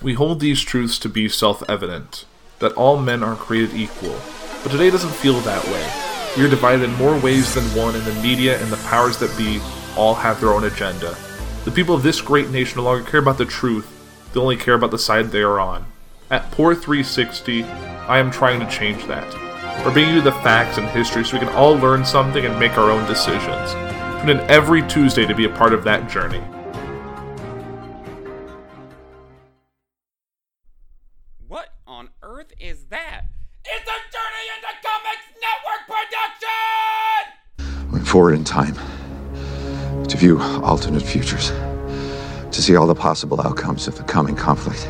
We hold these truths to be self evident that all men are created equal, but today doesn't feel that way. We are divided in more ways than one, and the media and the powers that be all have their own agenda. The people of this great nation no longer care about the truth, they only care about the side they are on. At Poor 360, I am trying to change that. We're bringing you the facts and history so we can all learn something and make our own decisions. Tune in every Tuesday to be a part of that journey. Is that? It's a Journey into Comics Network production! Went forward in time to view alternate futures, to see all the possible outcomes of the coming conflict.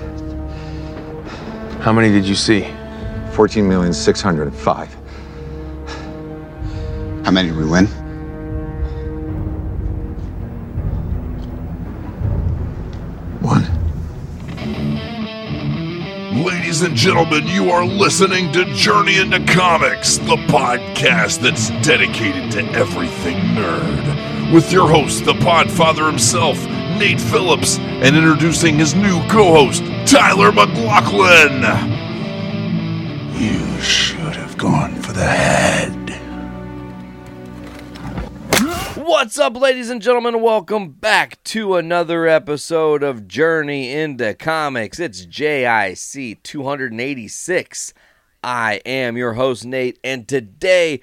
How many did you see? 14,605. How many did we win? Ladies and gentlemen, you are listening to Journey into Comics, the podcast that's dedicated to everything nerd. With your host, the podfather himself, Nate Phillips, and introducing his new co host, Tyler McLaughlin. You should have gone for the head. What's up, ladies and gentlemen? Welcome back to another episode of Journey into Comics. It's JIC 286. I am your host, Nate, and today,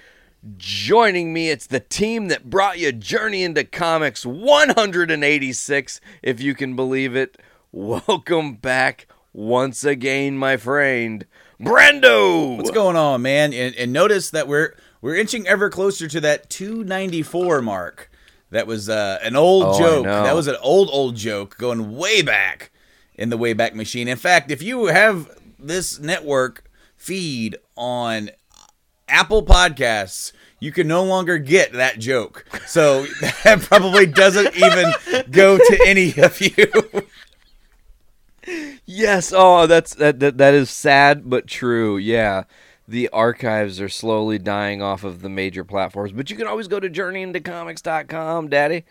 joining me, it's the team that brought you Journey into Comics 186, if you can believe it. Welcome back once again, my friend, Brando. What's going on, man? And, and notice that we're we're inching ever closer to that 294 mark. That was uh, an old Oh, joke. That was an old old joke going way back in the Wayback Machine. In fact, if you have this network feed on Apple Podcasts, you can no longer get that joke. So that probably doesn't even go to any of you. Yes. Oh, that's that, that that is sad but true. Yeah. The archives are slowly dying off of the major platforms, but you can always go to journeyintocomics.com, daddy.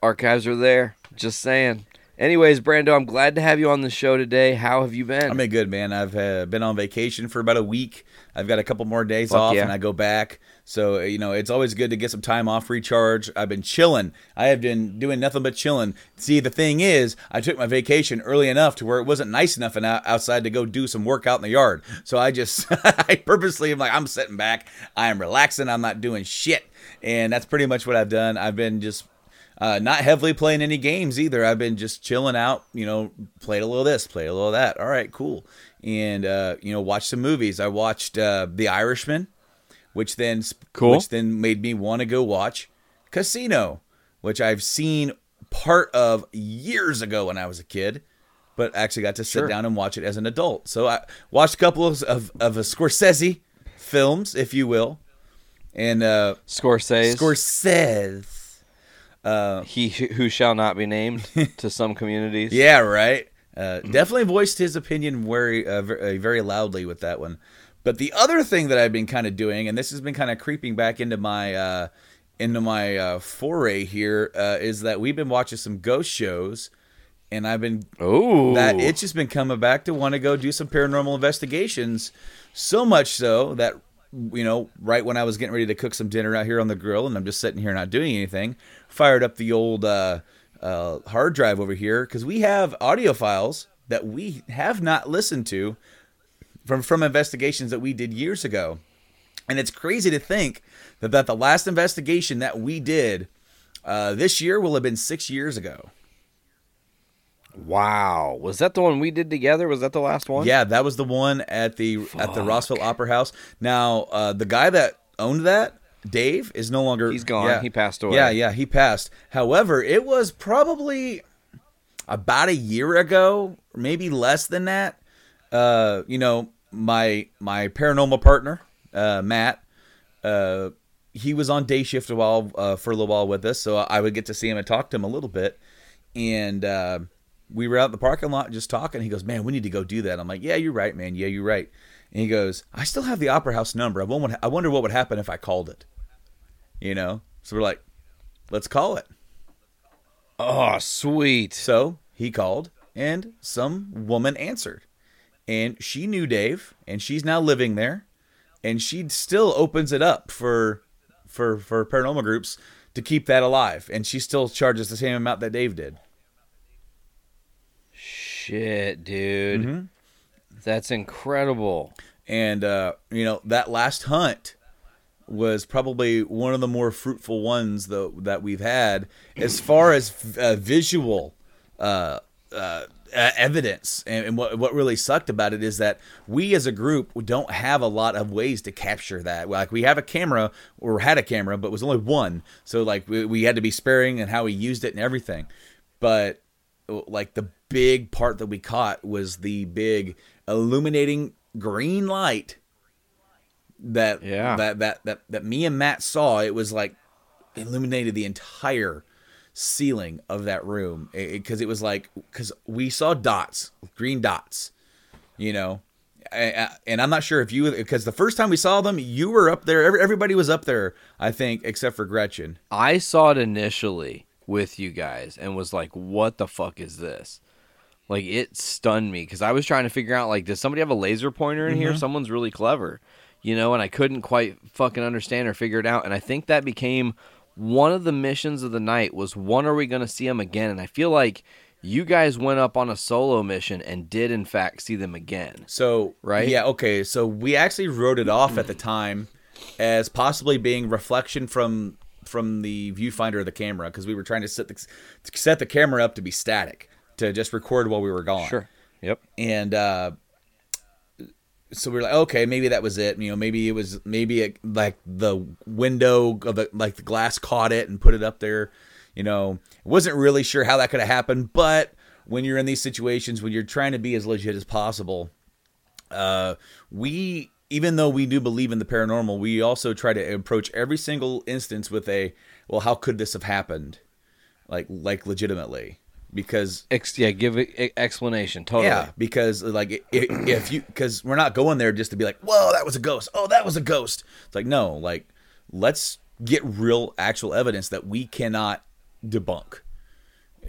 Archives are there. Just saying. Anyways, Brando, I'm glad to have you on the show today. How have you been? I've been good, man. I've uh, been on vacation for about a week. I've got a couple more days Fuck off, yeah. and I go back. So uh, you know, it's always good to get some time off, recharge. I've been chilling. I have been doing nothing but chilling. See, the thing is, I took my vacation early enough to where it wasn't nice enough and outside to go do some work out in the yard. So I just, I purposely am like, I'm sitting back. I am relaxing. I'm not doing shit, and that's pretty much what I've done. I've been just uh, not heavily playing any games either. I've been just chilling out, you know, played a little this, played a little that. All right, cool. And uh, you know, watched some movies. I watched uh, The Irishman, which then Cool. which then made me want to go watch Casino, which I've seen part of years ago when I was a kid, but actually got to sit Sure. down and watch it as an adult. So I watched a couple of of, of a Scorsese films, if you will, and uh, Scorsese. Scorsese. he who shall not be named to some communities. Yeah, right. Uh, definitely voiced his opinion very, uh, very, uh, very loudly with that one. But the other thing that I've been kind of doing, and this has been kind of creeping back into my uh, into my uh, foray here, uh, is that we've been watching some ghost shows, and I've been Oh. that it's just been coming back to want to go do some paranormal investigations. So much so that you know, right when I was getting ready to cook some dinner out here on the grill, and I'm just sitting here not doing anything, fired up the old uh, uh, hard drive over here because we have audio files that we have not listened to from from investigations that we did years ago. And it's crazy to think that, that the last investigation that we did uh, this year will have been six years ago. Wow. Was that the one we did together? Was that the last one? Yeah, that was the one at the at the Rossville Opera House. Now, uh, the guy that owned that, Dave, is no longer. He's gone. Yeah. He passed away. Yeah, yeah, he passed. However, it was probably about a year ago, maybe less than that. Uh, you know, my my paranormal partner, uh, Matt, uh, he was on day shift a while uh, for a little while with us, so I would get to see him and talk to him a little bit. And uh, we were out in the parking lot just talking. He goes, "Man, we need to go do that." I'm like, "Yeah, you're right, man. Yeah, you're right." And he goes, "I still have the Opera House number. I wonder, I wonder what would happen if I called it." You know, so we're like, "Let's call it." Oh, sweet. So he called and some woman answered. And she knew Dave, and she's now living there, and she still opens it up for for for paranormal groups to keep that alive, and she still charges the same amount that Dave did. Shit, dude. Mm-hmm. That's incredible. And uh, you know that last hunt was probably one of the more fruitful ones though that we've had as far as uh, visual uh, uh, Uh, evidence. And, and what what really sucked about it is that we as a group don't have a lot of ways to capture that. Like we have a camera or had a camera, but it was only one, so like we, we had to be sparing and how we used it and everything. But like the big part that we caught was the big illuminating green light that Yeah. that that that that me and Matt saw. It was like illuminated the entire ceiling of that room because it, was like because we saw dots, green dots, you know. And I'm not sure if you because the first time we saw them, you were up there. Every- Everybody was up there, I think, except for Gretchen. I saw it initially with you guys and was like, "What the fuck is this?" Like it stunned me because I was trying to figure out like, does somebody have a laser pointer in here? Mm-hmm. Someone's really clever, you know, and I couldn't quite fucking understand or figure it out. And I think that became one of the missions of the night. Was when are we going to see them again? And I feel like you guys went up on a solo mission and did in fact see them again. So Right? yeah, okay. So we actually wrote it off at the time as possibly being reflection from from the viewfinder of the camera because we were trying to set the set the camera up to be static to just record while we were gone. Sure. Yep. And uh, so we are like, okay, maybe that was it. You know, maybe it was maybe it, like the window of the like the glass caught it and put it up there. You know, wasn't really sure how that could have happened, but when you're in these situations, when you're trying to be as legit as possible, uh, we even though we do believe in the paranormal, we also try to approach every single instance with a well, how could this have happened, like like legitimately, because Ex- yeah, give it explanation. Totally. yeah, because like i- i- if you because we're not going there just to be like, whoa, that was a ghost. Oh, that was a ghost. It's like no, like let's get real actual evidence that we cannot debunk.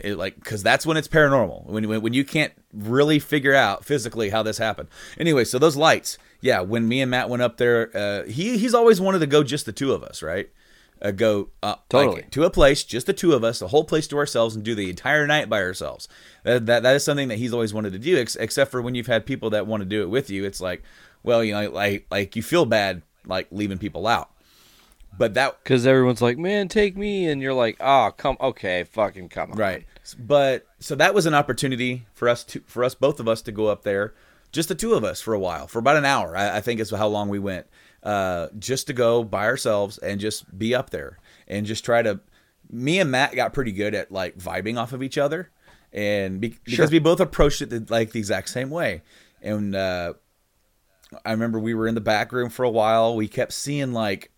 It, like because that's when it's paranormal when, when when you can't really figure out physically how this happened. Anyway, so those lights, yeah. When me and Matt went up there, uh, he he's always wanted to go just the two of us, right? Uh, go uh, like, Totally. to a place, just the two of us, the whole place to ourselves, and do the entire night by ourselves. That that, that is something that he's always wanted to do. Ex- except for when you've had people that want to do it with you, it's like, well, you know, like like you feel bad like leaving people out. But that Because everyone's like, man, take me. And you're like, oh, come, okay, fucking come on. Right. But so that was an opportunity for us to for us both of us to go up there, just the two of us for a while, for about an hour. I, I think is how long we went, uh, just to go by ourselves and just be up there and just try to. Me and Matt got pretty good at like vibing off of each other, and be, because we both approached it the, like the exact same way. And uh, I remember we were in the back room for a while. We kept seeing like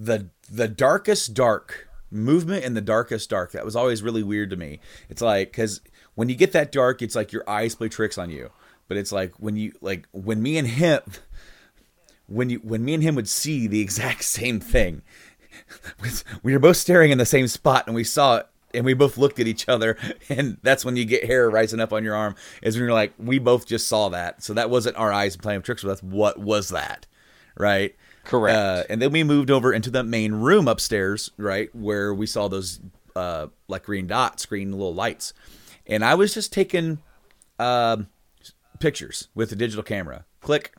the the darkest dark movement in the darkest dark that was always really weird to me it's like because when you get that dark it's like your eyes play tricks on you but it's like when you like when me and him when you when me and him would see the exact same thing we were both staring in the same spot and we saw it and we both looked at each other and that's when you get hair rising up on your arm is when you're like we both just saw that so that wasn't our eyes playing tricks with us what was that right Correct. uh, and then we moved over into the main room upstairs, right, where we saw those uh, like green dots, green little lights. And I was just taking um, pictures with the digital camera. Click,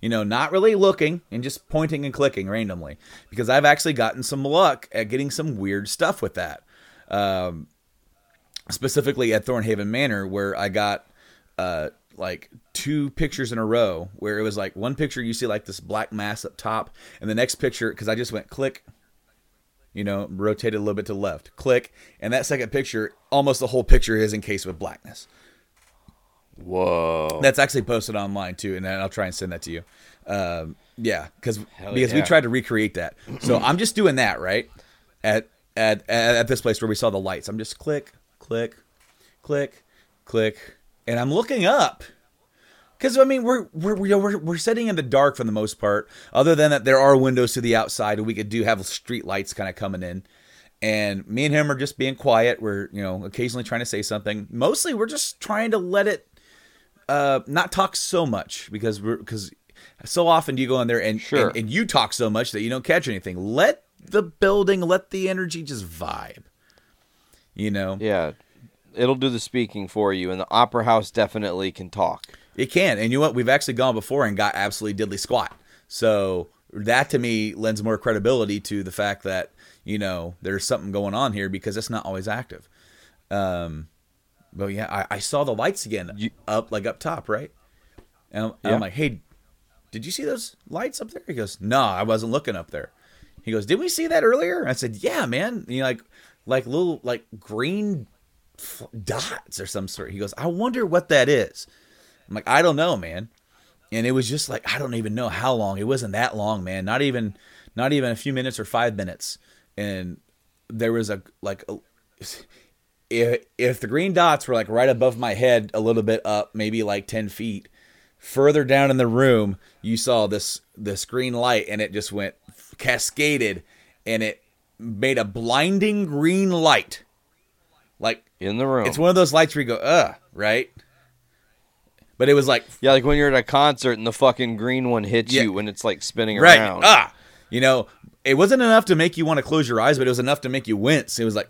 you know, not really looking and just pointing and clicking randomly because I've actually gotten some luck at getting some weird stuff with that. Um, specifically at Thornhaven Manor, where I got uh, like two pictures in a row, where it was like one picture you see like this black mass up top, and the next picture because I just went click, you know, rotated a little bit to left, click, and that second picture, almost the whole picture is encased with blackness. Whoa. That's actually posted online too, and I'll try and send that to you. Um, yeah, because because we tried to recreate that. So I'm just doing that right at, at at at this place where we saw the lights. I'm just click, click, click, click, and I'm looking up. Because I mean, we're we're we're we're we're sitting in the dark for the most part. Other than that, there are windows to the outside, and we could do have street lights kind of coming in. and me and him are just being quiet. We're you know occasionally trying to say something. Mostly we're just trying to let it uh, not talk so much because we're because so often you go in there and, Sure. and and you talk so much that you don't catch anything. Let the building, let the energy just vibe. You know, Yeah, it'll do the speaking for you, and the opera house definitely can talk. It can. And you know what? We've actually gone before and got absolutely diddly squat. So that to me lends more credibility to the fact that, you know, there's something going on here because it's not always active. Um, but yeah, I, I saw the lights again You- up, like up top, right? And I'm, Yeah. I'm like, hey, did you see those lights up there? He goes, no, I wasn't looking up there. He goes, did we see that earlier? I said, yeah, man. You like, like little, like green f- dots or some sort. He goes, I wonder what that is. I'm like, I don't know, man. And it was just like I don't even know how long. It wasn't that long, man. Not even not even a few minutes or 5 minutes. And there was a like a, if if the green dots were like right above my head a little bit up, maybe like 10 feet, further down in the room, you saw this this green light and it just went cascaded and it made a blinding green light. Like In the room. it's one of those lights where you go, "Uh," right? But it was like yeah, like when you're at a concert and the fucking green one hits Yeah. you when it's like spinning right around. ah you know it wasn't enough to make you want to close your eyes but it was enough to make you wince it was like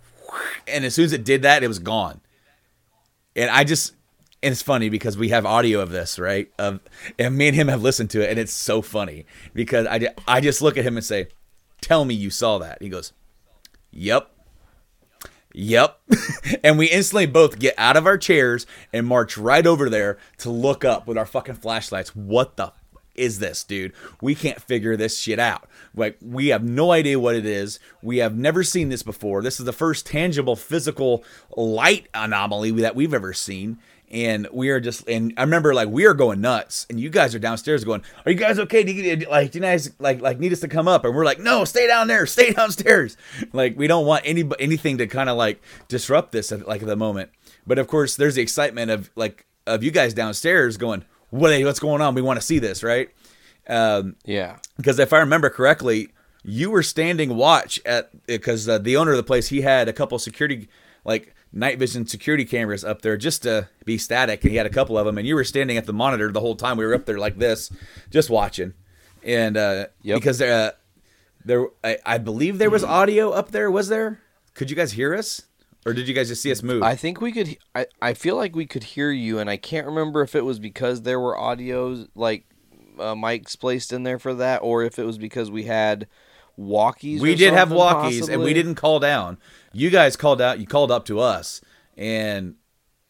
and as soon as it did that it was gone and i just and it's funny because we have audio of this right of and me and him have listened to it and it's so funny because i, I just look at him and say tell me you saw that he goes yep Yep. and we instantly both get out of our chairs and march right over there to look up with our fucking flashlights. What the is this, dude? We can't figure this shit out. Like, we have no idea what it is. We have never seen this before. This is the first tangible physical light anomaly that we've ever seen. And we are just, and I remember like we are going nuts, and you guys are downstairs going, "Are you guys okay? Do you, like, do you guys like like need us to come up?" And we're like, "No, stay down there, stay downstairs." Like we don't want any anything to kind of like disrupt this at, like at the moment. But of course, there's the excitement of like of you guys downstairs going, "What? What's going on? We want to see this, right?" Um, Yeah. because if I remember correctly, you were standing watch at because uh, the owner of the place he had a couple security like night vision security cameras up there just to be static, and he had a couple of them, and you were standing at the monitor the whole time. We were up there like this, just watching, and uh, Yep. because there, uh, there, I, I believe there was audio up there. Was there? Could you guys hear us, or did you guys just see us move? I think we could. I, I feel like we could hear you, and I can't remember if it was because there were audios like uh, mics placed in there for that, or if it was because we had walkies. we did have walkies and we didn't call down you guys called out you called up to us and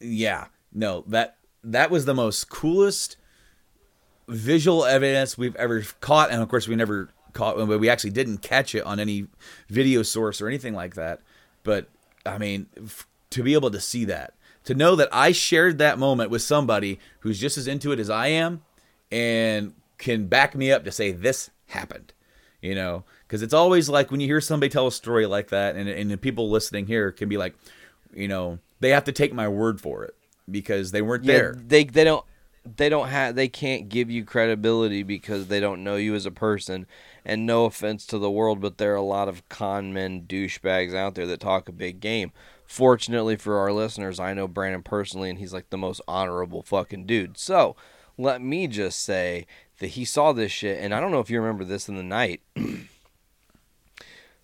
yeah no that that was the most coolest visual evidence we've ever caught and of course we never caught but we actually didn't catch it on any video source or anything like that but i mean f- to be able to see that to know that i shared that moment with somebody who's just as into it as i am and can back me up to say this happened you know because it's always like when you hear somebody tell a story like that and, and the people listening here can be like you know they have to take my word for it because they weren't Yeah, there they they don't they don't have they can't give you credibility because they don't know you as a person. And no offense to the world, but there are a lot of con men douchebags out there that talk a big game. Fortunately for our listeners, I know Brandon personally, and he's like the most honorable fucking dude. So let me just say that he saw this shit, and I don't know if you remember this in the night.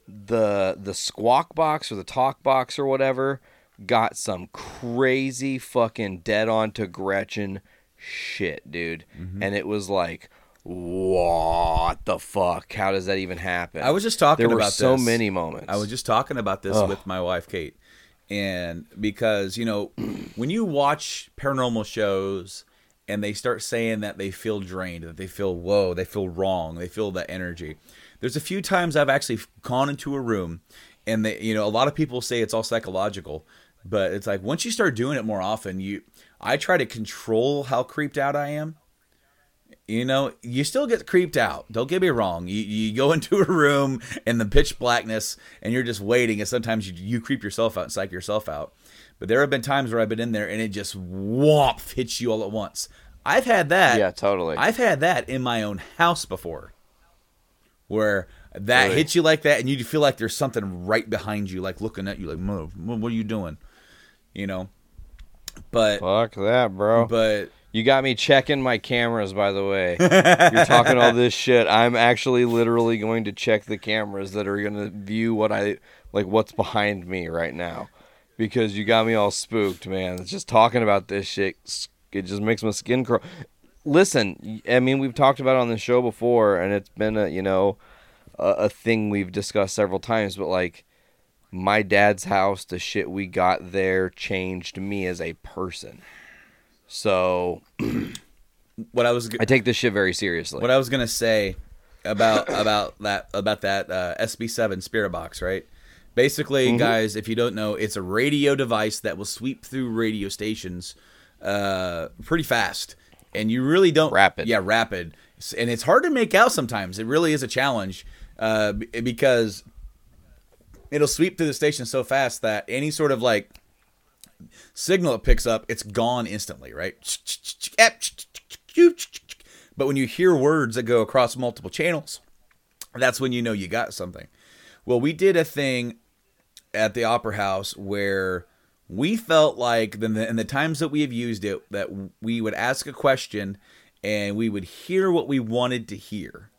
the the squawk box or the talk box or whatever got some crazy fucking dead on to Gretchen shit, dude. Mm-hmm. And it was like, what the fuck? How does that even happen? I was just talking there were about so this. many moments. I was just talking about this Ugh. with my wife Kate, and because you know, when you watch paranormal shows and they start saying that they feel drained, that they feel whoa, they feel wrong, they feel that energy. There's a few times I've actually gone into a room, and they, you know, a lot of people say it's all psychological, but it's like once you start doing it more often, you, I try to control how creeped out I am you know, you still get creeped out. Don't get me wrong. You, you go into a room in the pitch blackness and you're just waiting, and sometimes you, you creep yourself out and psych yourself out. But there have been times where I've been in there and it just whomp hits you all at once. I've had that. Yeah, totally. I've had that in my own house before, where that Really? hits you like that, and you feel like there's something right behind you, like looking at you, like, "Move, what what are you doing?" You know. But Fuck that, bro. but You got me checking my cameras, by the way. You're talking all this shit. I'm actually literally going to check the cameras that are going to view what I like, what's behind me right now, because you got me all spooked, man. It's just talking about this shit. It just makes my skin crawl. Listen, I mean, we've talked about it on the show before, and it's been a you know a, a thing we've discussed several times. But like, my dad's house, the shit we got there changed me as a person. So what I was I take this shit very seriously. what I was gonna say about about that about that uh, SB7 Spirit Box, right? Basically, Mm-hmm. guys, if you don't know, it's a radio device that will sweep through radio stations uh, pretty fast, and you really don't Rapid. Yeah, rapid, and it's hard to make out sometimes. It really is a challenge uh, because it'll sweep through the station so fast that any sort of like signal it picks up, it's gone instantly, right? But when you hear words that go across multiple channels, that's when you know you got something. Well, we did a thing at the Opera House where we felt like in the, in the times that we have used it that we would ask a question and we would hear what we wanted to hear.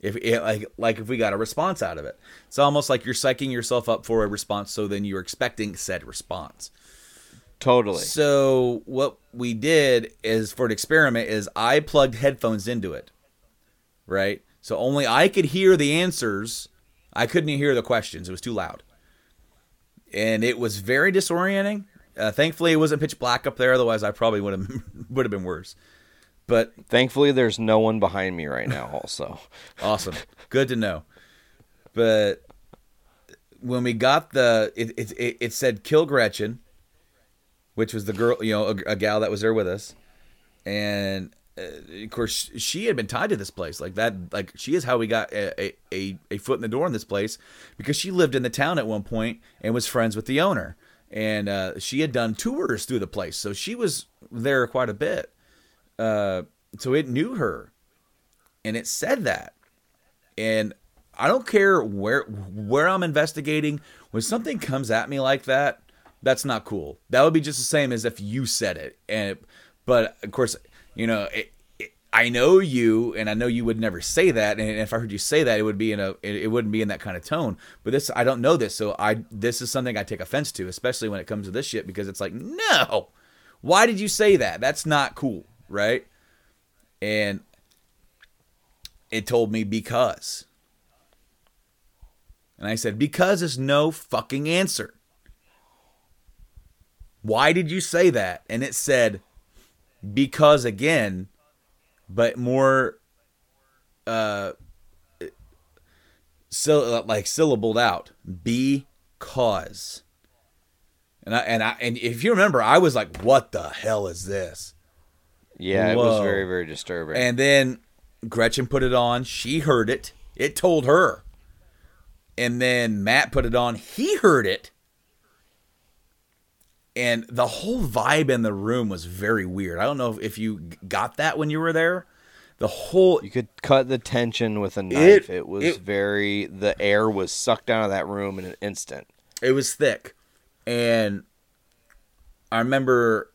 If it, like like if we got a response out of it, it's almost like you're psyching yourself up for a response, so then you're expecting said response. totally. So what we did is for an experiment is I plugged headphones into it. Right? So only I could hear the answers. I couldn't hear the questions. It was too loud. And it was very disorienting. Uh, thankfully it wasn't pitch black up there otherwise I probably would have would have been worse. But Thankfully, there's no one behind me right now. Also, Awesome. Good to know. But when we got the, it, it, it, said kill Gretchen, which was the girl, you know, a, a gal that was there with us. And uh, of course, she had been tied to this place like that. Like she is how we got a, a, a, a foot in the door in this place because she lived in the town at one point and was friends with the owner. And uh, she had done tours through the place. So she was there quite a bit. Uh, so it knew her and it said that. And i don't care where where i'm investigating when something comes at me like that that's not cool. That would be just the same as if you said it. And but of course you know it, it, i know you and i know you would never say that. And if i heard you say that it would be in a it, it wouldn't be in that kind of tone. But this i don't know this so i this is something i take offense to especially when it comes to this shit because it's like no! Why did you say that? That's not cool right and it told me because. And I said, because is no fucking answer. Why did you say that? And it said, because again, but more, uh, so like syllabled out. Because. And I and I and if you remember, I was like, "What the hell is this?" Yeah, it was very, very disturbing. And then Gretchen put it on. She heard it. It told her. And then Matt put it on. He heard it. And the whole vibe in the room was very weird. I don't know if- you got that when you were there. The whole you could cut the tension with a knife. It, was it- very. The air was sucked out of that room in an instant. it was thick. And I remember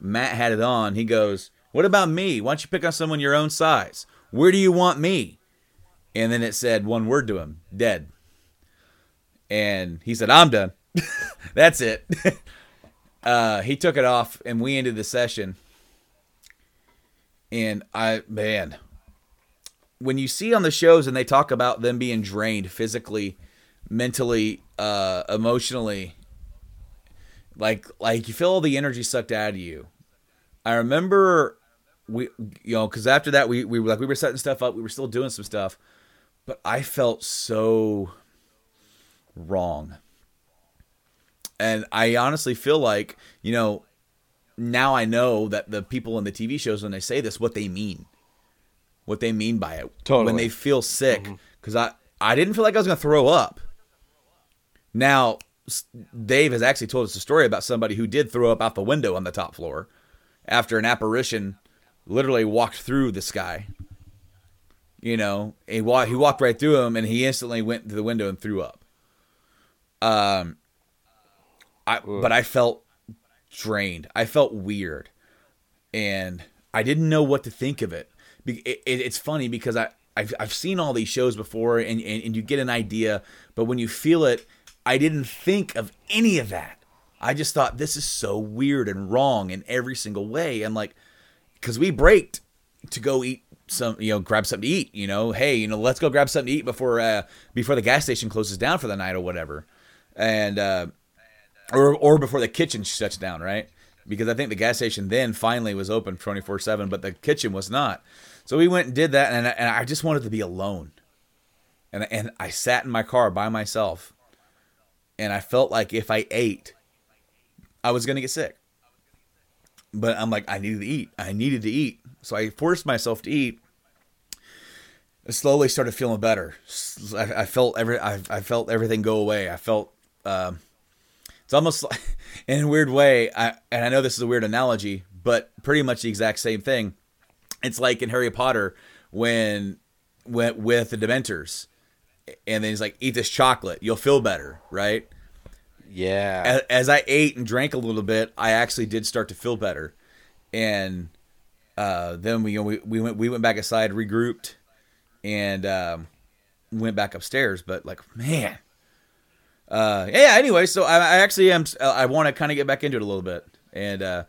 Matt had it on. He goes, What about me? Why don't you pick on someone your own size? Where do you want me? And then it said one word to him dead. And he said, I'm done. That's it. uh, he took it off and we ended the session. And I, man, when you see on the shows and they talk about them being drained physically, mentally, uh, emotionally, like like you feel all the energy sucked out of you. I remember we you know because after that we we were like we were setting stuff up, we were still doing some stuff, but I felt so wrong. And I honestly feel like, you know, now I know that the people in the TV shows when they say this, what they mean, what they mean by it. Totally. When they feel sick, mm-hmm. because I I didn't feel like I was gonna throw up. Now Dave has actually told us a story about somebody who did throw up out the window on the top floor after an apparition literally walked through the sky. You know, he walked he walked right through him, and he instantly went to the window and threw up. Um, I but I felt drained. I felt weird, and I didn't know what to think of it. It, it- it's funny because I I've, I've seen all these shows before, and, and and you get an idea, but when you feel it, I didn't think of any of that. I just thought this is so weird and wrong in every single way. And like, because we braked to go eat some, you know, grab something to eat. You know, hey, you know, let's go grab something to eat before uh, before the gas station closes down for the night or whatever, and uh, or or before the kitchen shuts down, right? Because I think the gas station then finally was open twenty four seven, but the kitchen was not. So we went and did that, and I, and I just wanted to be alone, and and I sat in my car by myself, and I felt like if I ate, I was gonna get sick. But I'm like, I needed to eat. I needed to eat. So I forced myself to eat. I slowly started feeling better. I, I felt every I, I felt everything go away. I felt um, it's almost like, in a weird way. I and I know this is a weird analogy, but pretty much the exact same thing. It's like in Harry Potter when went with the Dementors, and then he's like, "Eat this chocolate, you'll feel better," right? Yeah. as, as I ate and drank a little bit, I actually did start to feel better, and uh, then we, you know, we we went we went back aside, regrouped, and um, went back upstairs. But like, man, uh, yeah. Anyway, so I, I actually am. I want to kind of get back into it a little bit, and uh,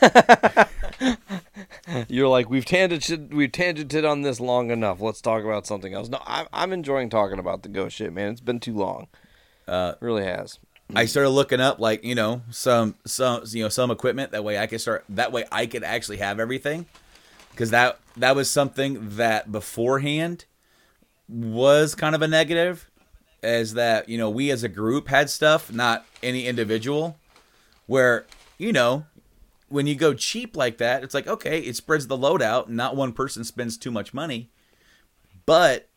You're like we've tangented we've tangented on this long enough. Let's talk about something else. No, I'm I'm enjoying talking about the ghost shit, man. It's been too long. Uh, it really has. I started looking up like you know some some you know some equipment that way I could start that way I could actually have everything because that that was something that beforehand was kind of a negative as that you know we as a group had stuff not any individual where you know when you go cheap like that it's like okay it spreads the load out and not one person spends too much money but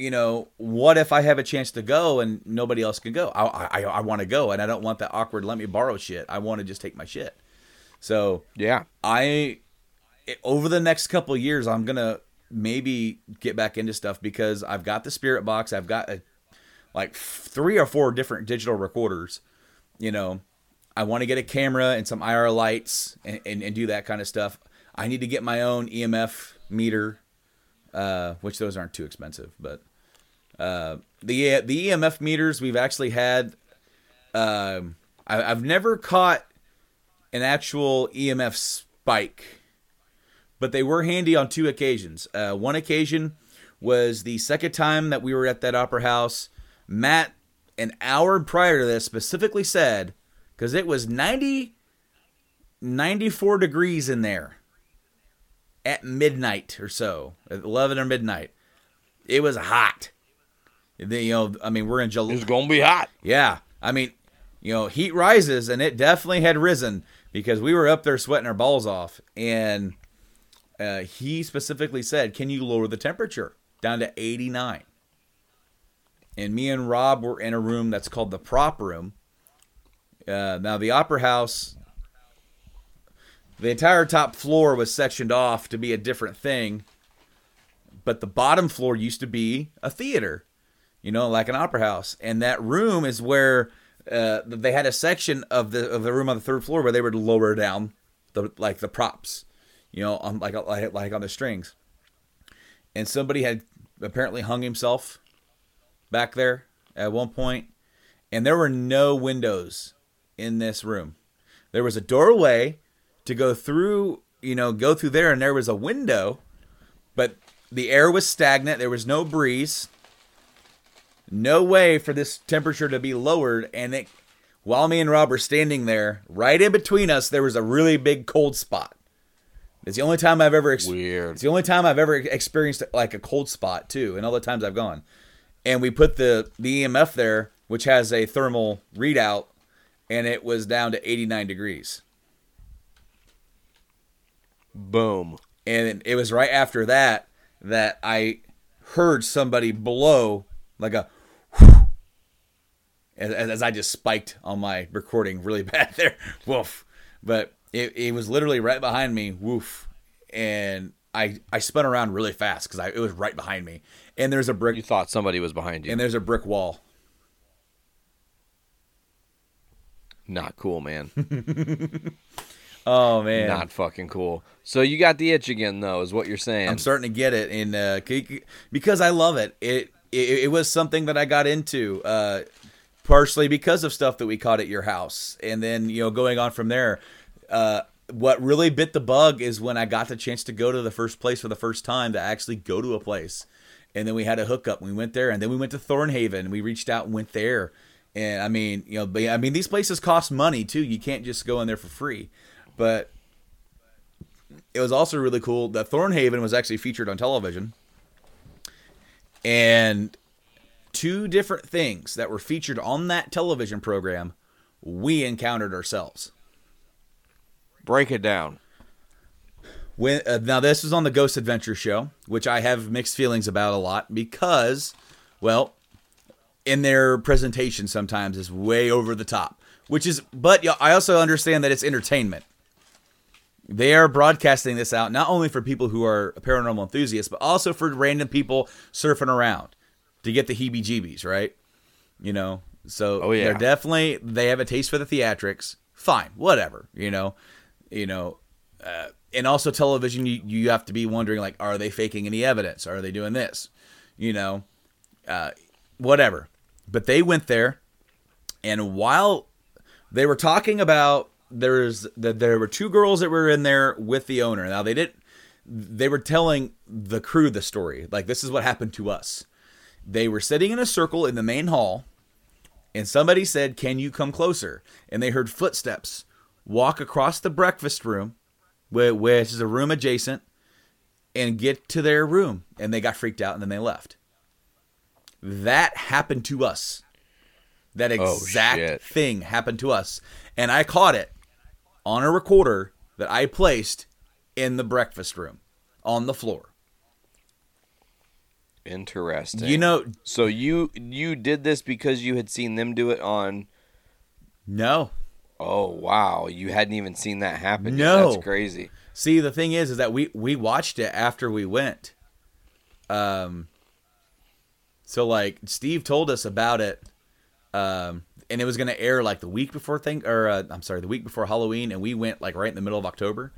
you know, what if I have a chance to go and nobody else can go? I I, I want to go and I don't want that awkward let me borrow shit. I want to just take my shit. So Yeah. I eh, over the next couple of years I'm gonna maybe get back into stuff because I've got the spirit box. I've got a, like three or four different digital recorders. You know, I want to get a camera and some IR lights and, and, and do that kind of stuff. I need to get my own EMF meter, uh, which those aren't too expensive, but uh, the the EMF meters we've actually had. Um, I, I've never caught an actual EMF spike, but they were handy on two occasions. Uh, one occasion was the second time that we were at that opera house. Matt, an hour prior to this, specifically said, because it was 90, 94 degrees in there at midnight or so, at 11 or midnight. It was hot. The- You know, I mean, we're in July. It's gonna be hot. Yeah. I mean, you know, heat rises and it definitely had risen because we were up there sweating our balls off. And uh, he specifically said, Can you lower the temperature down to 89? And me and Rob were in a room that's called the prop room. Uh, now, the opera house, the entire top floor was sectioned off to be a different thing. But the bottom floor used to be a theater you know, like an opera house. And that room is where uh, they had a section of the of the room on the third floor where they would lower down the like the props, you know, on like like like on the strings. And somebody had apparently hung himself back there at one point, and there were no windows in this room. There was a doorway to go through, you know, go through there, and there was a window, but the air was stagnant. There was no breeze no way for this temperature to be lowered and it while me and rob were standing there right in between us there was a really big cold spot it's the only time i've ever ex- Weird. it's the only time i've ever experienced like a cold spot too and all the times i've gone and we put the the emf there which has a thermal readout and it was down to 89 degrees Boom. and it was right after that that I heard somebody blow like a as, as I just spiked on my recording really bad there. Woof. But it, it was literally right behind me. Woof. And I I spun around really fast because it was right behind me, and there's a brick You thought somebody was behind you. and there's a brick wall. Not cool, man. Oh man, Not fucking cool. So you got the itch again, though, is what you're saying. I'm starting to get it, and uh, because I love it. It, it it was something that I got into, uh, partially because of stuff that we caught at your house, and then you know going on from there. Uh, what really bit the bug is when I got the chance to go to the first place for the first time to actually go to a place, and then we had a hookup. We went there, and then we went to Thornhaven. We reached out and went there, and I mean, you know, but I mean, these places cost money too. You can't just go in there for free, but it was also really cool that Thornhaven was actually featured on television. And two different things that were featured on that television program we encountered ourselves. Break it down. When uh, now this is on the Ghost Adventure show, which I have mixed feelings about a lot because well, in their presentation sometimes is way over the top, which is but I also understand that it's entertainment. They are broadcasting this out not only for people who are paranormal enthusiasts, but also for random people surfing around to get the heebie-jeebies, right? You know, so Oh, yeah. they're definitely they have a taste for the theatrics. Fine, whatever, you know, you know, uh, and also television. You you have to be wondering like, are they faking any evidence? Are they doing this? You know, uh, whatever. But they went there, and while they were talking about there's that there were two girls that were in there with the owner. Now they didn't. They were telling the crew the story. Like this is what happened to us. They were sitting in a circle in the main hall, and somebody said, "Can you come closer?" And they heard footsteps walk across the breakfast room, whi- which is a room adjacent, and get to their room. And they got freaked out, and then they left. That happened to us. That Oh, exact shit. thing happened to us, and I caught it on a recorder that I placed in the breakfast room on the floor. Interesting. You know, So you you did this because you had seen them do it on. no. Oh wow! You hadn't even seen that happen. yet. No. that's crazy. See, the thing is, is that we we watched it after we went. Um. So like Steve told us about it, um, and it was gonna air like the week before thing, or uh, I'm sorry, the week before Halloween, and we went like right in the middle of October.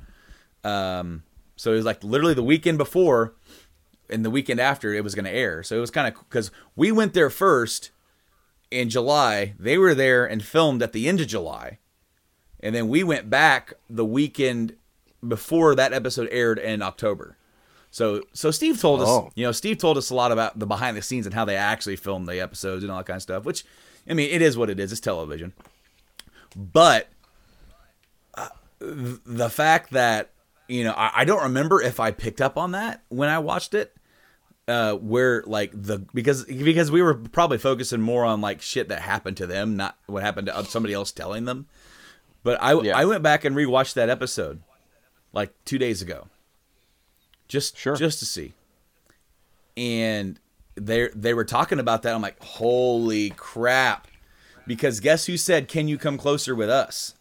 Um. So it was like literally the weekend before, and the weekend after it was gonna air. So it was kind of because we went there first in July. They were there and filmed at the end of July. And then we went back the weekend before that episode aired in October. So so Steve told us, Oh. you know, Steve told us a lot about the behind the scenes and how they actually filmed the episodes and all that kind of stuff, which I mean, it is what it is. It's television. But uh, the fact that, you know, I, I don't remember if I picked up on that when I watched it uh where like the because because we were probably focusing more on like shit that happened to them not what happened to somebody else telling them but I Yeah. I went back and rewatched that episode like 2 days ago. Just Sure. just to see. And they they were talking about that I'm like, "Holy crap." Because guess who said, "Can you come closer with us?"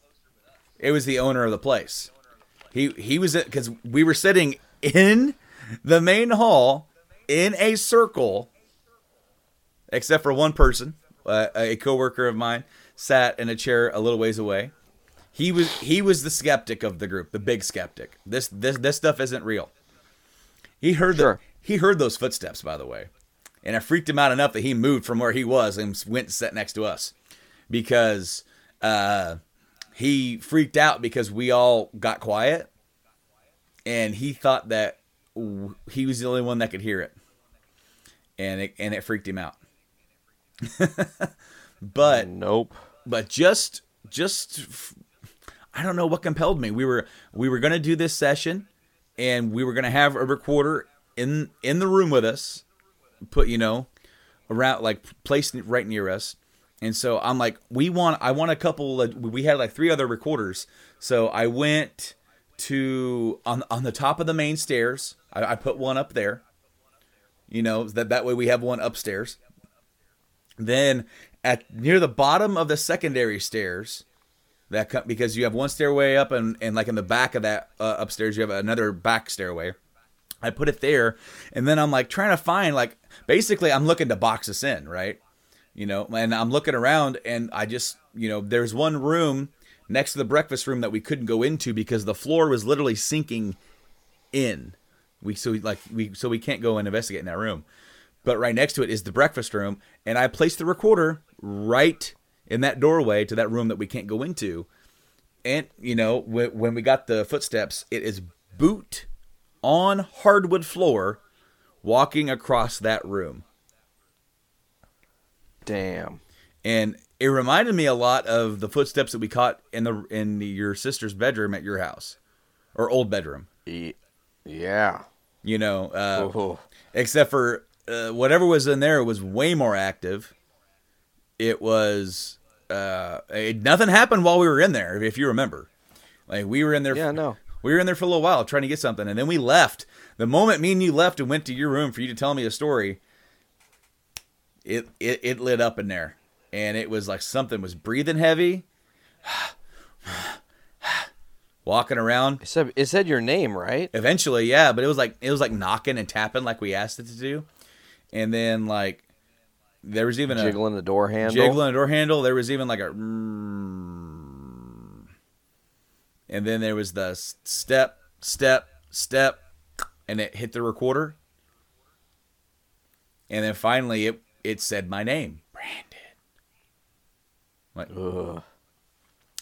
It was the owner of the place. He he was cuz we were sitting in the main hall in a circle except for one person, uh, a coworker of mine sat in a chair a little ways away. He was he was the skeptic of the group, the big skeptic. This this this stuff isn't real. He heard Sure. the he heard those footsteps, by the way, and it freaked him out enough that he moved from where he was and went and sat next to us because uh, he freaked out because we all got quiet, and he thought that w- he was the only one that could hear it, and it and it freaked him out. but Nope. but just just f- I don't know what compelled me. We were we were gonna do this session, and we were gonna have a recorder in in the room with us, put you know, around like placed right near us. And so I'm like, we want I want a couple. Of, we had like three other recorders, so I went to on on the top of the main stairs. I, I put one up there. You know that that way we have one upstairs. Then at near the bottom of the secondary stairs, that because you have one stairway up and, and like in the back of that uh, upstairs you have another back stairway. I put it there, and then I'm like trying to find like basically I'm looking to box us in, right? You know, and I'm looking around, and I just you know there's one room next to the breakfast room that we couldn't go into because the floor was literally sinking in. We so we, like we so we can't go and investigate in that room. But right next to it is the breakfast room, and I placed the recorder right in that doorway to that room that we can't go into. And you know, when, we got the footsteps, it is boot on hardwood floor walking across that room. Damn. And it reminded me a lot of the footsteps that we caught in the in the, your sister's bedroom at your house or old bedroom. Yeah. You know, uh, except for uh, whatever was in there was way more active. It was uh, it, nothing happened while we were in there, if you remember. Like we were in there. Yeah, no. We were in there for a little while trying to get something, and then we left. The moment me and you left and went to your room for you to tell me a story, it it, it lit up in there, and it was like something was breathing heavy, walking around. It said it said your name, right? Eventually, yeah, but it was like it was like knocking and tapping like we asked it to do, and then like there was even a Jiggling the door handle. jiggling a door handle. There was even like a, mm, and then there was the step, step, step, and it hit the recorder, and then finally it it said my name, Brandon. Like, Ugh.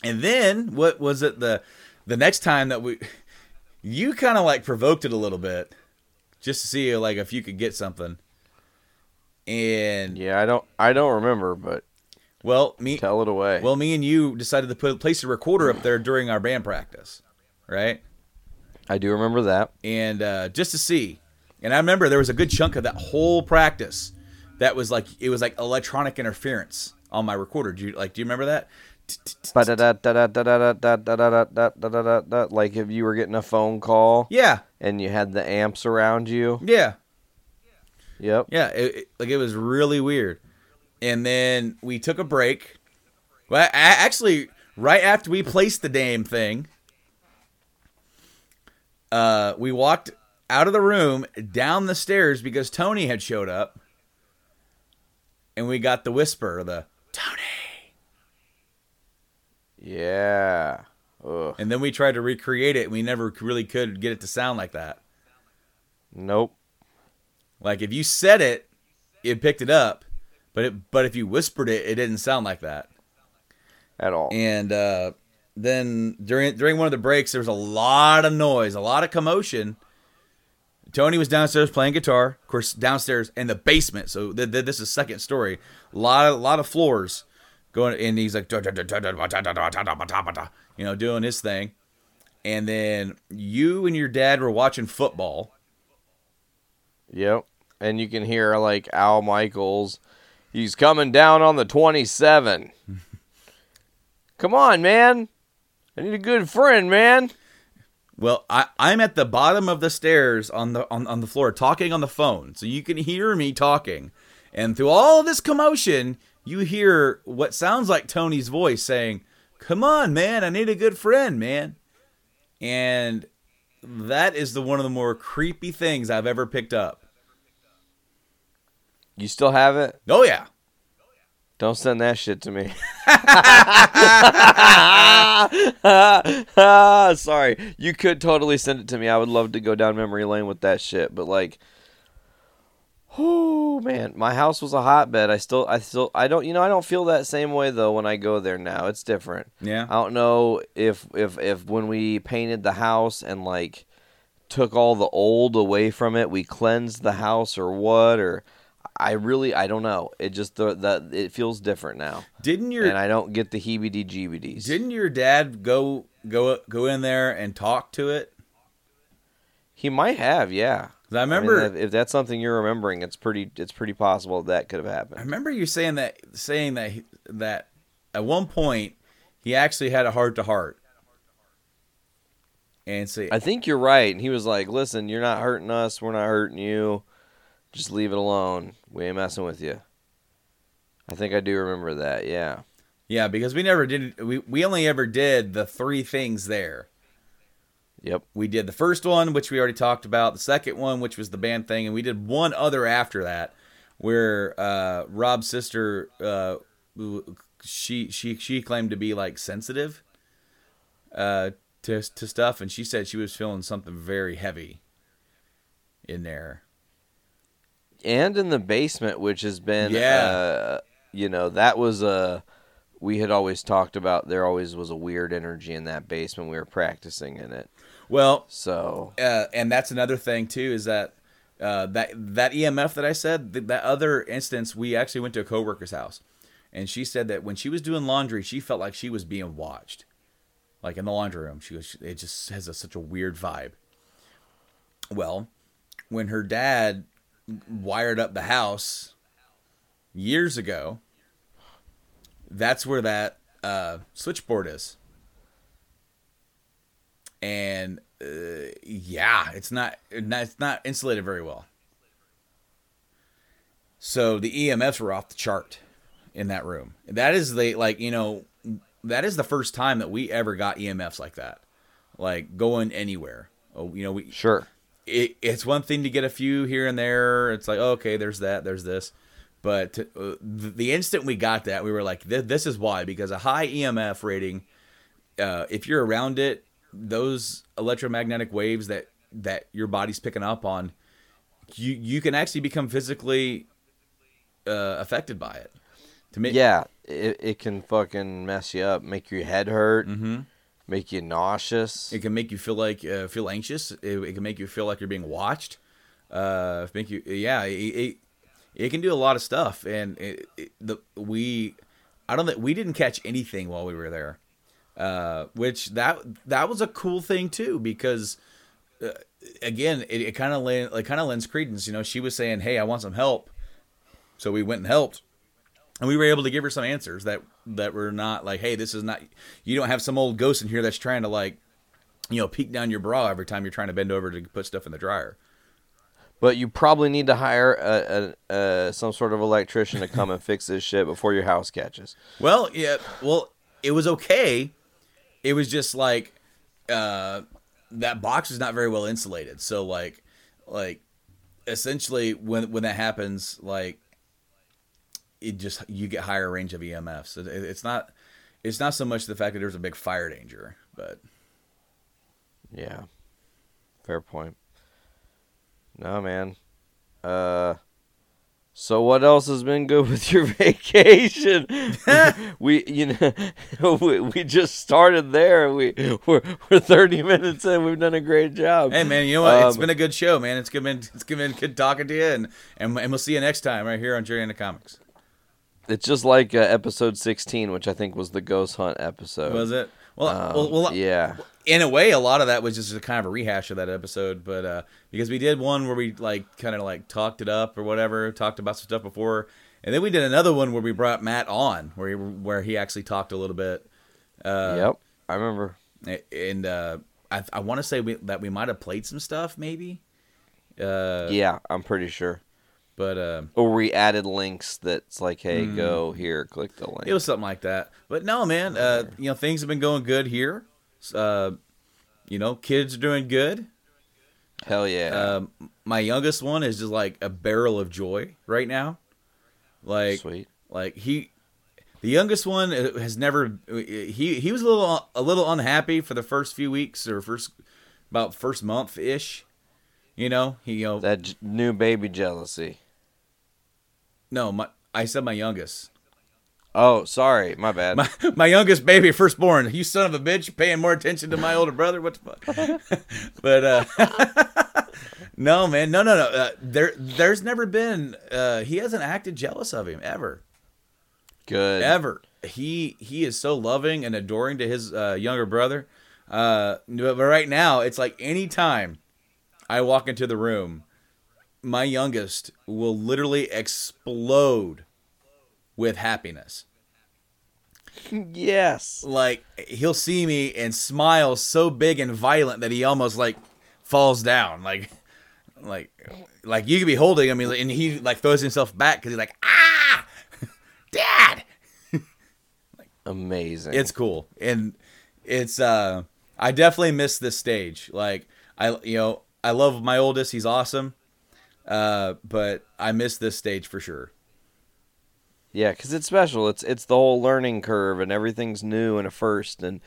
and then what was it the the next time that we you kind of like provoked it a little bit just to see like if you could get something. And yeah, I don't I don't remember, but well, me tell it away. Well, me and you decided to put place a recorder up there during our band practice, right? I do remember that. And uh, just to see, and I remember there was a good chunk of that whole practice that was like it was like electronic interference on my recorder. Do you like? Do you remember that? Like if you were getting a phone call, yeah, and you had the amps around you, yeah, Yep. Yeah, it, it- like it was really weird. And then we took a break. Well, a- actually, right after we placed the damn thing, uh, we walked out of the room, down the stairs because Tony had showed up, and we got the whisper, the Tony. Yeah. Ugh. And then we tried to recreate it, and we never really could get it to sound like that. Nope. Like if you said it, it picked it up, but it, but if you whispered it, it didn't sound like that. At all. and uh, then during during one of the breaks, there was a lot of noise, a lot of commotion. Tony was downstairs playing guitar, of course, downstairs in the basement. So th- th- this is second story. A lot of lot of floors going, and he's like, you know, doing his thing. And then you and your dad were watching football. Yep. And you can hear like Al Michaels. He's coming down on the 27. Come on, man. I need a good friend, man. Well, I, I'm at the bottom of the stairs on the on, on the floor talking on the phone. So you can hear me talking. And through all this commotion, you hear what sounds like Tony's voice saying, Come on, man, I need a good friend, man. And that is the one of the more creepy things I've ever picked up. You still have it? Oh yeah. Don't send that shit to me. Sorry. You could totally send it to me. I would love to go down memory lane with that shit, but like Oh man, my house was a hotbed. I still I still I don't you know, I don't feel that same way though when I go there now. It's different. Yeah. I don't know if if if when we painted the house and like took all the old away from it, we cleansed the house or what or I really I don't know. It just the, the it feels different now. Didn't your And I don't get the heebie jeebies. didn't your dad go go go in there and talk to it? He might have, yeah. I I mean, remember if, if that's something you're remembering, it's pretty it's pretty possible that could have happened. I remember you saying that saying that that at one point he actually had a heart to heart. And see, I think you're right. And he was like, "Listen, you're not hurting us. We're not hurting you. Just leave it alone. We ain't messing with you." I think I do remember that. Yeah. yeah, because we never did we we only ever did the three things there. Yep. we did the first one, which we already talked about, the second one, which was the band thing, and we did one other after that, where uh, Rob's sister, uh, she she she claimed to be like sensitive uh, to to stuff, and she said she was feeling something very heavy in there. And in the basement, which has been, Yeah. uh, you know, that was a. We had always talked about there always was a weird energy in that basement. We were practicing in it, Well, so uh, and that's another thing too is that uh, that that EMF that I said th- that other instance we actually went to a coworker's house, and she said that when she was doing laundry, she felt like she was being watched, like in the laundry room. She was it just has a, such a weird vibe. Well, when her dad wired up the house years ago, that's where that uh, switchboard is and uh, yeah, it's not it's not insulated very well. So the EMFs were off the chart in that room. That is the like you know that is the first time that we ever got EMFs like that, like going anywhere. Oh, you know we sure. It, it's one thing to get a few here and there. It's like oh, okay, there's that, there's this, but uh, the, instant we got that, we were like, this, this is why because a high EMF rating, uh, if you're around it, those electromagnetic waves that that your body's picking up on, you you can actually become physically uh, affected by it. To me, Yeah, it, it can fucking mess you up, make your head hurt, Mhm. Make you nauseous. It can make you feel like uh, feel anxious. It, it can make you feel like you're being watched. Uh, make you yeah. It, it, it can do a lot of stuff, and it, it, the we I don't think we didn't catch anything while we were there, uh, which that that was a cool thing too because uh, again it, it kind of it kind of lends credence. You know, she was saying, "Hey, I want some help," so we went and helped and we were able to give her some answers that that were not like, hey, this is not. You don't have some old ghost in here that's trying to like, you know, peek down your bra every time you're trying to bend over to put stuff in the dryer. But you probably need to hire a, a, a some sort of electrician to come and fix this shit before your house catches. Well, yeah, well, it was okay. It was just like uh that box is not very well insulated. So like like essentially when when that happens like it just you get higher range of EMFs. It, it- it's not it's not so much the fact that there's a big fire danger, but Yeah. Fair point. No, man. Uh so what else has been good with your vacation? we you know we, we just started there. We we're, we're 30 minutes in. We've done a great job. Hey man, you know what? it's Um, been a good show, man. It's been it's been good talking to you, and and, and we'll see you next time right here on Journey into Comics. It's just like uh, episode 16, which I think was the ghost hunt episode. Was it? Well, Um, well, well, yeah. In a way, a lot of that was just a kind of a rehash of that episode, but uh, because we did one where we like kind of like talked it up or whatever, talked about some stuff before, and then we did another one where we brought Matt on, where he where he actually talked a little bit. Uh, yep, I remember. And uh, I I want to say we, that we might have played some stuff, maybe. Uh, yeah, I'm pretty sure. But uh, Or we added links that's like, hey, Hmm. go here, click the link. It was something like that. But no, man, uh, you know, things have been going good here. Uh, you know, kids are doing good. Hell yeah. Um, my youngest one is just like a barrel of joy right now. Like, Sweet. like he, the youngest one uh, has never. He he was a little a little unhappy for the first few weeks or first about first month ish. You know, he you know that j- new baby jealousy. No, my I said my youngest. Oh, sorry, my bad. My, my youngest baby, firstborn. You son of a bitch, paying more attention to my older brother. What the fuck? but uh, no, man, no, no, no. Uh, there, there's never been. Uh, he hasn't acted jealous of him ever, Good. ever. He he is so loving and adoring to his uh, younger brother. Uh, but but right now, it's like anytime I walk into the room, my youngest will literally explode with happiness. yes. like he'll see me and smile so big and violent that he almost like falls down like like like you could be holding him and he like throws himself back because he's like ah dad like, Amazing. it's cool and it's uh I definitely miss this stage. Like I, you know, I love my oldest. He's awesome. Uh, but I miss this stage for sure. Yeah, because it's special. It's it's the whole learning curve, and everything's new and a first, and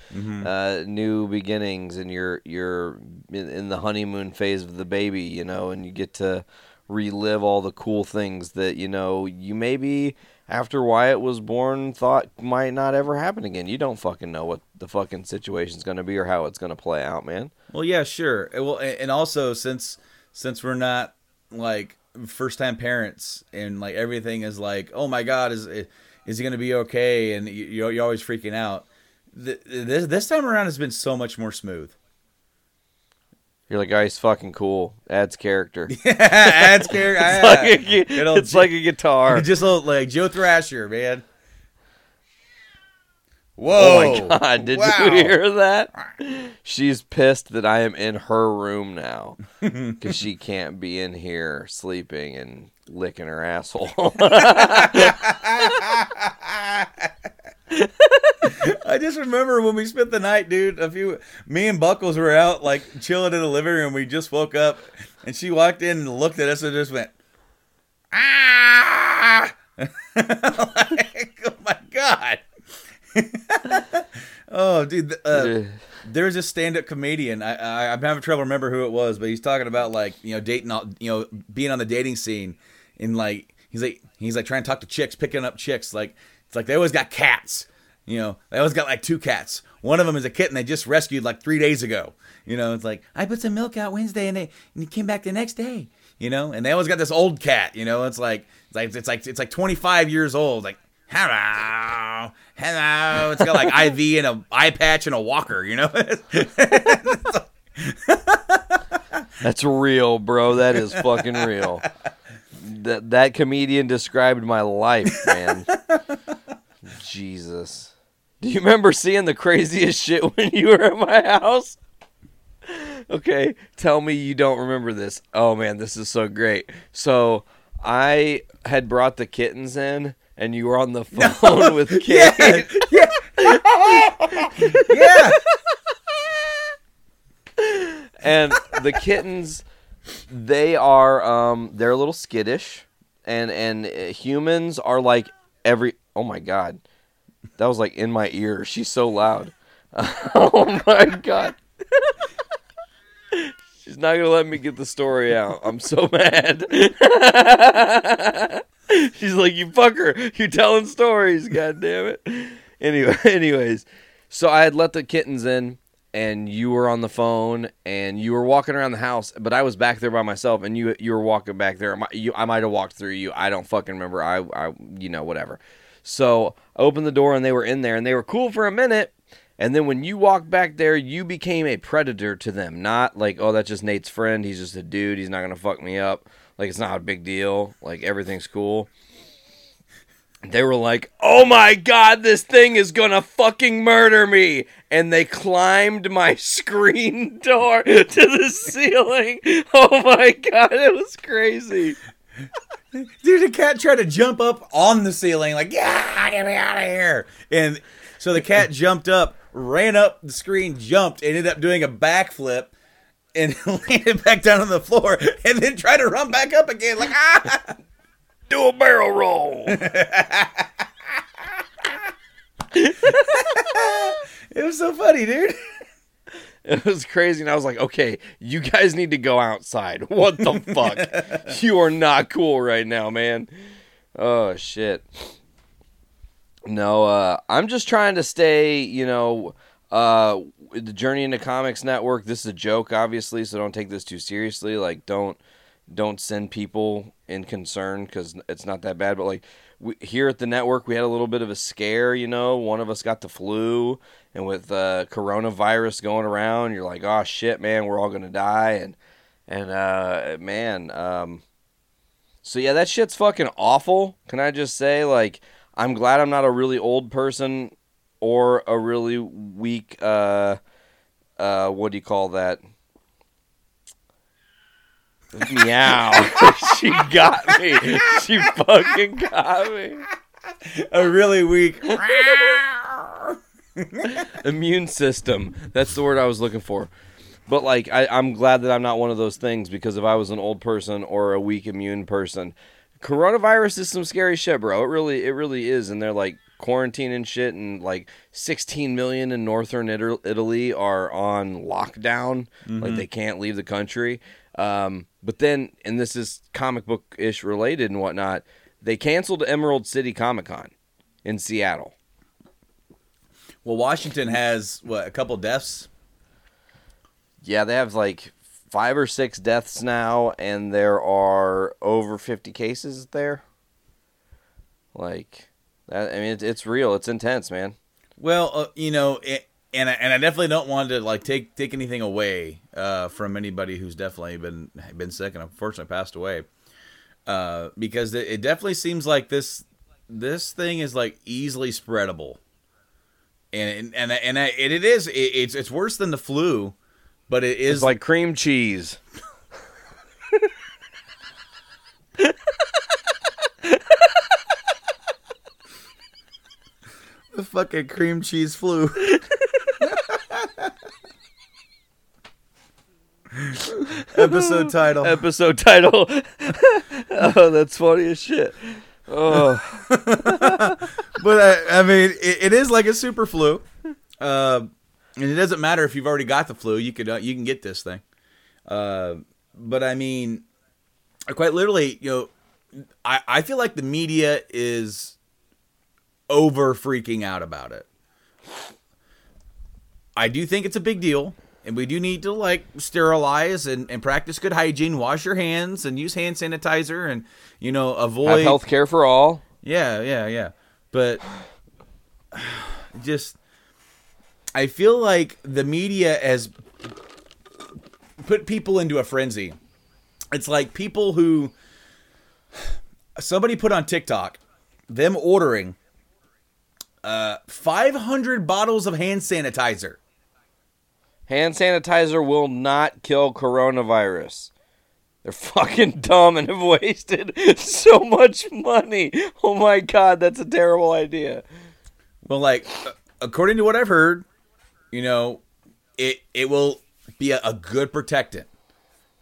uh, new beginnings, and you're you're in, in the honeymoon phase of the baby, you know, and you get to relive all the cool things that you know you maybe after Wyatt was born thought might not ever happen again. You don't fucking know what the fucking situation's gonna be or how it's gonna play out, man. Well, yeah, sure. Well, and also since since we're not like first time parents and like everything is like, oh my god, is is he gonna be okay? And you- you're, you're always freaking out. This this time around has been so much more smooth. You're like, oh, he's fucking cool. Adds character. Adds character. It's, like a, gu- Good old it's like a guitar. just a little, like Joe Thrasher, man. Oh my god, did Wow. you hear that? She's pissed that I am in her room now because she can't be in here sleeping and licking her asshole. I just remember when we spent the night, dude. A few, me and Buckles were out like chilling in the living room. We just woke up, and she walked in and looked at us and just went, ah! like, oh my god! oh, dude. Uh, there's a stand-up comedian. I, I I'm having trouble remember who it was, but he's talking about like you know dating, all, you know, being on the dating scene, and like he's like he's like trying to talk to chicks, picking up chicks. Like it's like they always got cats. You know, they always got like two cats. One of them is a kitten they just rescued like three days ago. You know, it's like I put some milk out Wednesday and they and he came back the next day. You know, and they always got this old cat. You know, it's like it's like it's like it's like 25 years old. Like hello, hello. It's got like IV and a eye patch and a walker. You know. That's real, bro. That is fucking real. That that comedian described my life, man. Jesus. Do you remember seeing the craziest shit when you were at my house? Okay, tell me you don't remember this. Oh man, this is so great. So I had brought the kittens in, and you were on the phone with Kate. yeah. and the kittens they are um they're a little skittish and and uh, humans are like every oh my god. That was like in my ear. She's so loud. Oh my god. She's not gonna let me get the story out. I'm so mad she's like you fucker you're telling stories god damn it anyway anyways so i had let the kittens in and you were on the phone and you were walking around the house, but I was back there by myself and you you were walking back there. I might- You, I might have walked through you. I don't fucking remember. I, I you know whatever. So I opened the door and they were in there and they were cool for a minute. And then when you walked back there, you became a predator to them. Not like, oh, that's just Nate's friend. He's just a dude. He's not gonna fuck me up. Like it's not a big deal. Like everything's cool they were like, "Oh my god, this thing is gonna fucking murder me!" And they climbed my screen door to the ceiling. Oh my god, it was crazy. Dude, the cat tried to jump up on the ceiling, like, yeah, get me out of here. And so the cat jumped up, ran up the screen, jumped, and ended up doing a backflip, and landed back down on the floor, and then tried to run back up again, like, ah. Do a barrel roll. It was so funny, dude. It was crazy, and I was like, "Okay, you guys need to go outside. What the fuck? you are not cool right now, man." Oh shit. No, uh, I'm just trying to stay, you know, uh, the Journey into Comics Network. This is a joke, obviously, so don't take this too seriously. Like, don't don't send people in concern because it's not that bad. But like we, here at the network, we had a little bit of a scare. You know, one of us got the flu, and with uh, coronavirus going around, you're like, oh shit, man, we're all gonna die. And and uh, man, um, so yeah, that shit's fucking awful. Can I just say, like, I'm glad I'm not a really old person or a really weak. Uh, uh, what do you call that? Meow. she got me. She fucking got me. A really weak. immune system. That's the word I was looking for. But like, I, I'm glad that I'm not one of those things because if I was an old person or a weak immune person, coronavirus is some scary shit, bro. It really, it really is. And they're like quarantining shit, and like 16 million in northern Italy are on lockdown. Like they can't leave the country. Um, but then, and this is comic book ish related and whatnot, they canceled Emerald City Comic Con in Seattle. Well, Washington has what a couple deaths. Yeah, they have like five or six deaths now, and there are over 50 cases there. Like, I mean, it's, it's real. It's intense, man. Well, uh, you know, it, and I, and I definitely don't want to like take take anything away uh, from anybody who's definitely been been sick and unfortunately passed away. Uh, because it, it definitely seems like this this thing is like easily spreadable, and and and, I, and it is it, it's it's worse than the flu, but it is It's like cream cheese. the fucking cream cheese flu. Episode title. Episode title. oh, that's funny as shit. Oh, but I, I mean, it, it is like a super flu, uh, and it doesn't matter if you've already got the flu. You could uh, you can get this thing. Uh, but I mean, quite literally, you know, I I feel like the media is over freaking out about it. I do think it's a big deal, and we do need to like sterilize and, and practice good hygiene, wash your hands, and use hand sanitizer, and you know avoid health care for all. yeah, yeah, yeah. But just I feel like the media has put people into a frenzy. It's like people who somebody put on TikTok them ordering uh 500 bottles of hand sanitizer. Hand sanitizer will not kill coronavirus. They're fucking dumb and have wasted so much money. Oh my god, that's a terrible idea. Well, like uh, according to what I've heard, you know, it it will be a, a good protectant.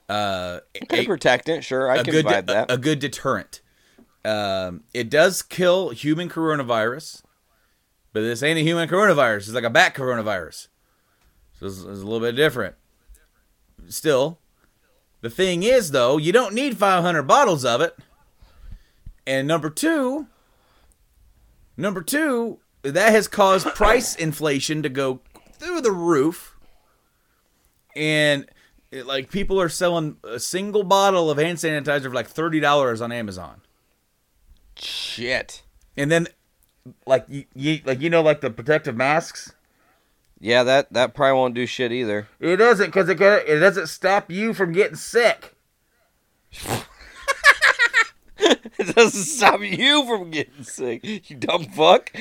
Uh, Good a- protectant, sure, I a can good vibe a, that. a good deterrent. Um, it does kill human coronavirus, but this ain't a human coronavirus. It's like a bat coronavirus, so it's, it's a little bit different. Still, the thing is though, you don't need 500 bottles of it. And number two, number two, that has caused price inflation to go through the roof. And it, like people are selling a single bottle of hand sanitizer for like thirty dollars on Amazon, Shit. and then like you, you like you know like the protective masks. Yeah, that that probably won't do shit either. It doesn't because it it doesn't stop you from getting sick. It doesn't stop you from getting sick, you dumb fuck.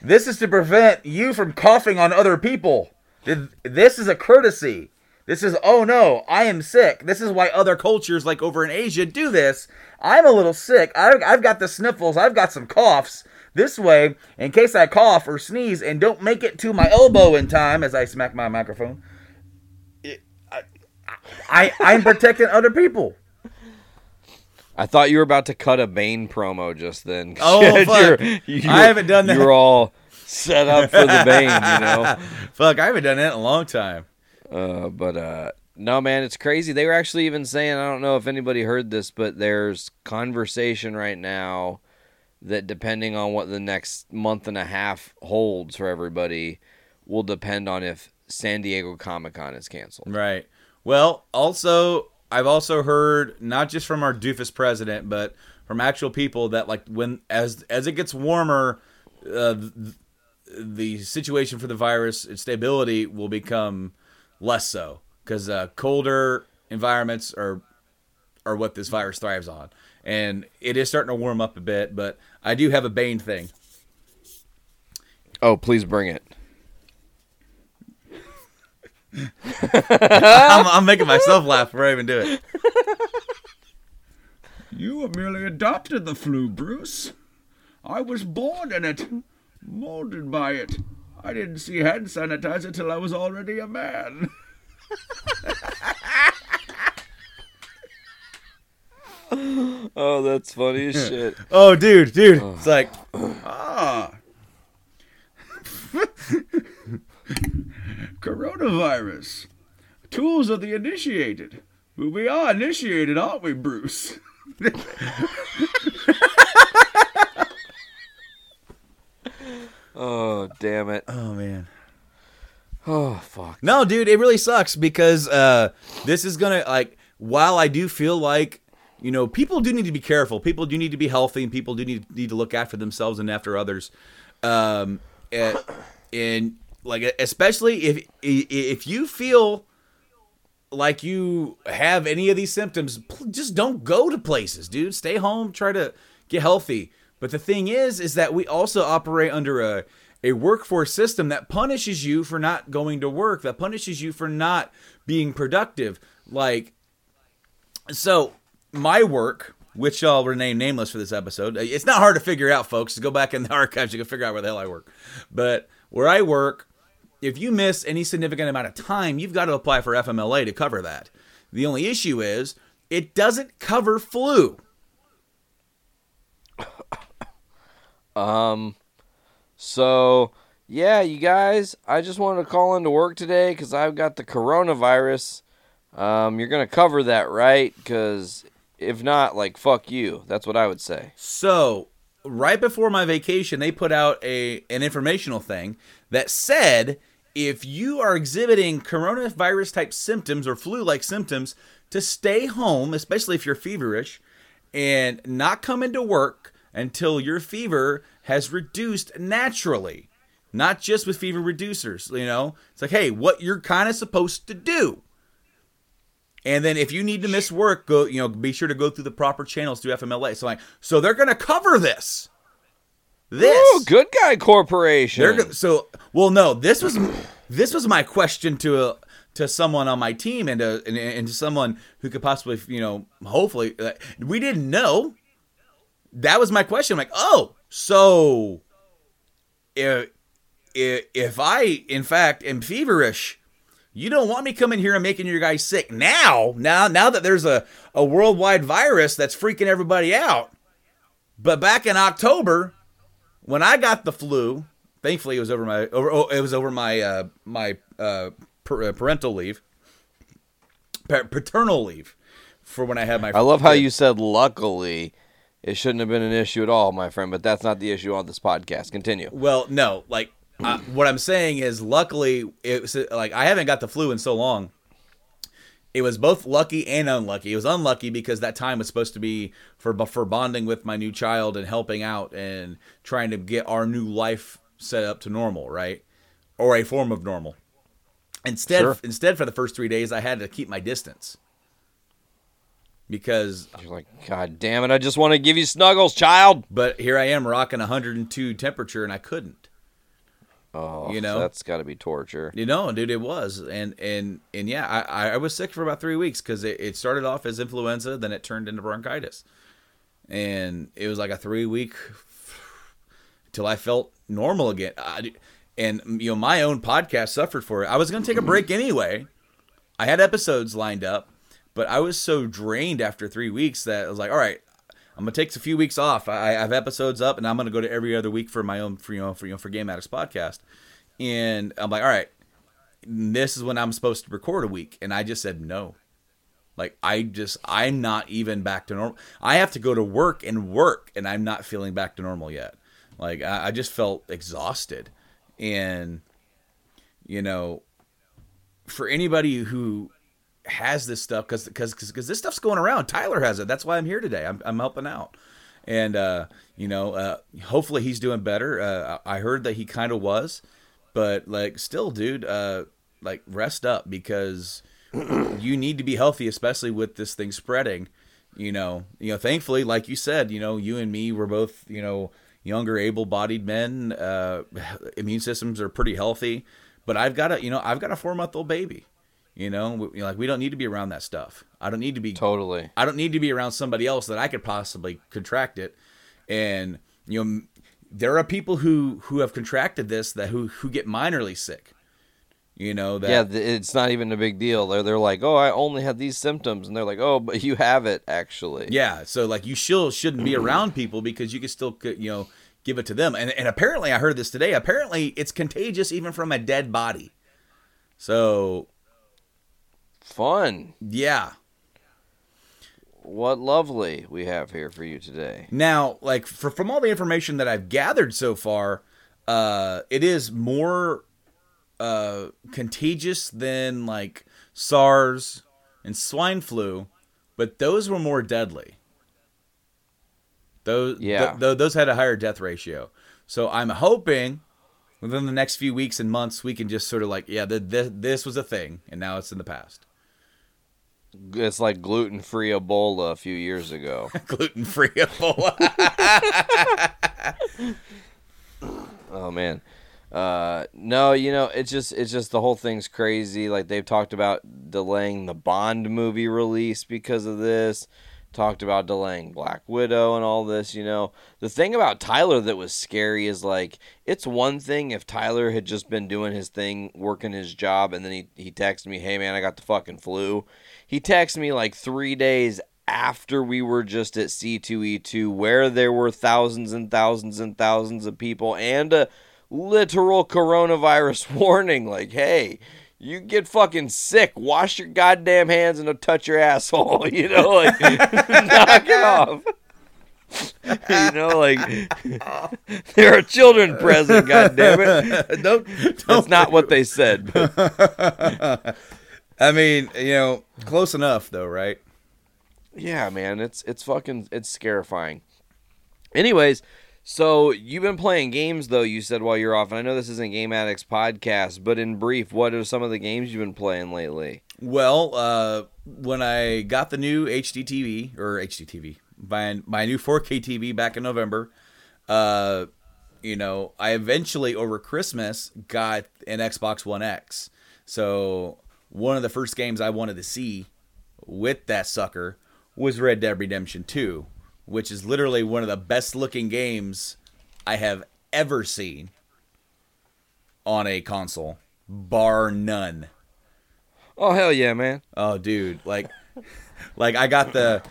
This is to prevent you from coughing on other people. This is a courtesy. This is, oh no, I am sick. This is why other cultures, like over in Asia, do this. I'm a little sick. I've, I've got the sniffles. I've got some coughs. This way, in case I cough or sneeze and don't make it to my elbow in time as I smack my microphone, it- I, I, I'm protecting other people. I thought you were about to cut a Bane promo just then. Oh, You're- fuck. you- I haven't done that. You're all set up for the Bane, you know. Fuck, I haven't done that in a long time. Uh, but uh, no, man, it's crazy. They were actually even saying, I don't know if anybody heard this, but there's conversation right now that depending on what the next month and a half holds for everybody, will depend on if San Diego Comic Con is canceled. Right. Well, also, I've also heard not just from our doofus president, but from actual people that like when as as it gets warmer, uh, th- the situation for the virus, its stability will become less so because uh, colder environments are are what this virus thrives on, and it is starting to warm up a bit. But I do have a Bane thing. Oh, please bring it. I'm, I'm making myself laugh before I even do it. You were merely adopted the flu, Bruce. I was born in it, molded by it. I didn't see hand sanitizer till I was already a man. Oh, that's funny as shit. Oh, dude, dude. It's like, Ah. Coronavirus. Tools of the initiated. But we are initiated, aren't we, Bruce? Oh, damn it. oh man. Oh, fuck. No, dude, it really sucks because uh, this is gonna like. While I do feel like you know people do need to be careful, people do need to be healthy, and people do need need to look after themselves and after others. Um, and, and like especially if if you feel like you have any of these symptoms, just don't go to places, dude. Stay home, try to get healthy. But the thing is, is that we also operate under a a workforce system that punishes you for not going to work, that punishes you for not being productive. Like, so my work, which I'll rename nameless for this episode, it's not hard to figure out, folks. Go back in the archives, you can figure out where the hell I work. But where I work, if you miss any significant amount of time, you've got to apply for FMLA to cover that. The only issue is it doesn't cover flu. Um, so yeah, you guys, I just wanted to call into work today because I've got the coronavirus. Um, you're gonna cover that, right? Because if not, like, fuck you. That's what I would say. So right before my vacation, they put out a an informational thing that said if you are exhibiting coronavirus type symptoms or flu like symptoms, to stay home, especially if you're feverish, and not come into work until your fever has reduced naturally. Not just with fever reducers, you know? It's like, hey, what you're kind of supposed to do. And then if you need to miss work, go, you know, be sure to go through the proper channels through FMLA. So like, so they're going to cover this. This Ooh, good guy corporation. they're so well. No, this was this was my question to a, to someone on my team and to, and, and to someone who could possibly you know hopefully uh, we didn't know. That was my question. I'm like, oh, so if, if I in fact am feverish, you don't want me coming here and making your guys sick now. Now now that there's a a worldwide virus that's freaking everybody out. But back in October, when I got the flu, thankfully it was over my over oh, it was over my uh, my uh, per, uh, parental leave, pa- paternal leave for when I had my. I love how kid. you said luckily. It shouldn't have been an issue at all, my friend, but that's not the issue on this podcast. Continue. Well, no, like uh, what I'm saying is, luckily, it was like I haven't got the flu in so long. It was both lucky and unlucky. It was unlucky because that time was supposed to be for for bonding with my new child and helping out and trying to get our new life set up to normal, right, or a form of normal. Instead, Sure. instead for the first three days, I had to keep my distance because You're like, God damn it, I just want to give you snuggles, child. But here I am rocking 102 temperature, and I couldn't. Oh, You know? that's got to be torture. You know, dude, it was, and and and yeah, I I was sick for about three weeks because it, it started off as influenza, then it turned into bronchitis, and it was like a three week till I felt normal again. I, and you know, my own podcast suffered for it. I was gonna take a break anyway. I had episodes lined up, but I was so drained after three weeks that I was like, all right, I'm gonna take a few weeks off. I, I have episodes up, and I'm gonna go to every other week for my own, for you know, for you know, for Game Addicts podcast. And I'm like, all right, this is when I'm supposed to record a week, and I just said no. Like I just, I'm not even back to normal. I have to go to work and work, and I'm not feeling back to normal yet. Like I, I just felt exhausted, and you know, for anybody who has this stuff because because because this stuff's going around. Tyler has it. That's why I'm here today. I'm I'm helping out, and uh, you know, uh, hopefully he's doing better. Uh, I heard that he kind of was, but like still, dude, uh, like rest up because you need to be healthy, especially with this thing spreading. You know, you know. Thankfully, like you said, you know, you and me were both, you know, younger, able-bodied men. Uh, immune systems are pretty healthy, but I've got a, you know, I've got a four-month-old baby. You know, we, like we don't need to be around that stuff. I don't need to be Totally. I don't need to be around somebody else that I could possibly contract it. And you know, there are people who who have contracted this that who who get minorly sick. You know that yeah, it's not even a big deal. They're they're like, oh, I only had these symptoms, and they're like, oh, but you have it actually. Yeah, so like you still shouldn't be around people because you can still you know give it to them. And and apparently I heard this today. Apparently it's contagious even from a dead body. So Fun. yeah. What lovely we have here for you today. Now, like for, from all the information that I've gathered so far, uh, it is more uh, contagious than like SARS and swine flu, but those were more deadly. Those Yeah. th- th- those had a higher death ratio. So I'm hoping within the next few weeks and months we can just sort of like, yeah, th- th- this was a thing, and now it's in the past. It's like gluten free Ebola a few years ago. Gluten free Ebola. Oh man. Uh no, you know, it's just it's just the whole thing's crazy. Like they've talked about delaying the Bond movie release because of this. Talked about delaying Black Widow and all this, you know. The thing about Tyler that was scary is like it's one thing if Tyler had just been doing his thing, working his job, and then he, he texted me, Hey man, I got the fucking flu. He texted me like three days after we were just at C2E2, where there were thousands and thousands and thousands of people, and a literal coronavirus warning like, hey, you get fucking sick, wash your goddamn hands and don't touch your asshole. You know, like, knock it off. you know, like, there are children present, goddammit. don't, That's not what they said. I mean, you know, close enough though, right? Yeah, man, it's it's fucking it's scarifying. Anyways, so you've been playing games though. You said while you're off, and I know this isn't Game Addicts podcast, but in brief, what are some of the games you've been playing lately? Well, uh, when I got the new HD TV or HDTV, my my new 4K TV back in November, uh, you know, I eventually over Christmas got an Xbox One X. So one of the first games I wanted to see with that sucker was Red Dead Redemption 2, which is literally one of the best looking games I have ever seen on a console, bar none. Oh hell yeah, man! Oh, dude, like, like I got the,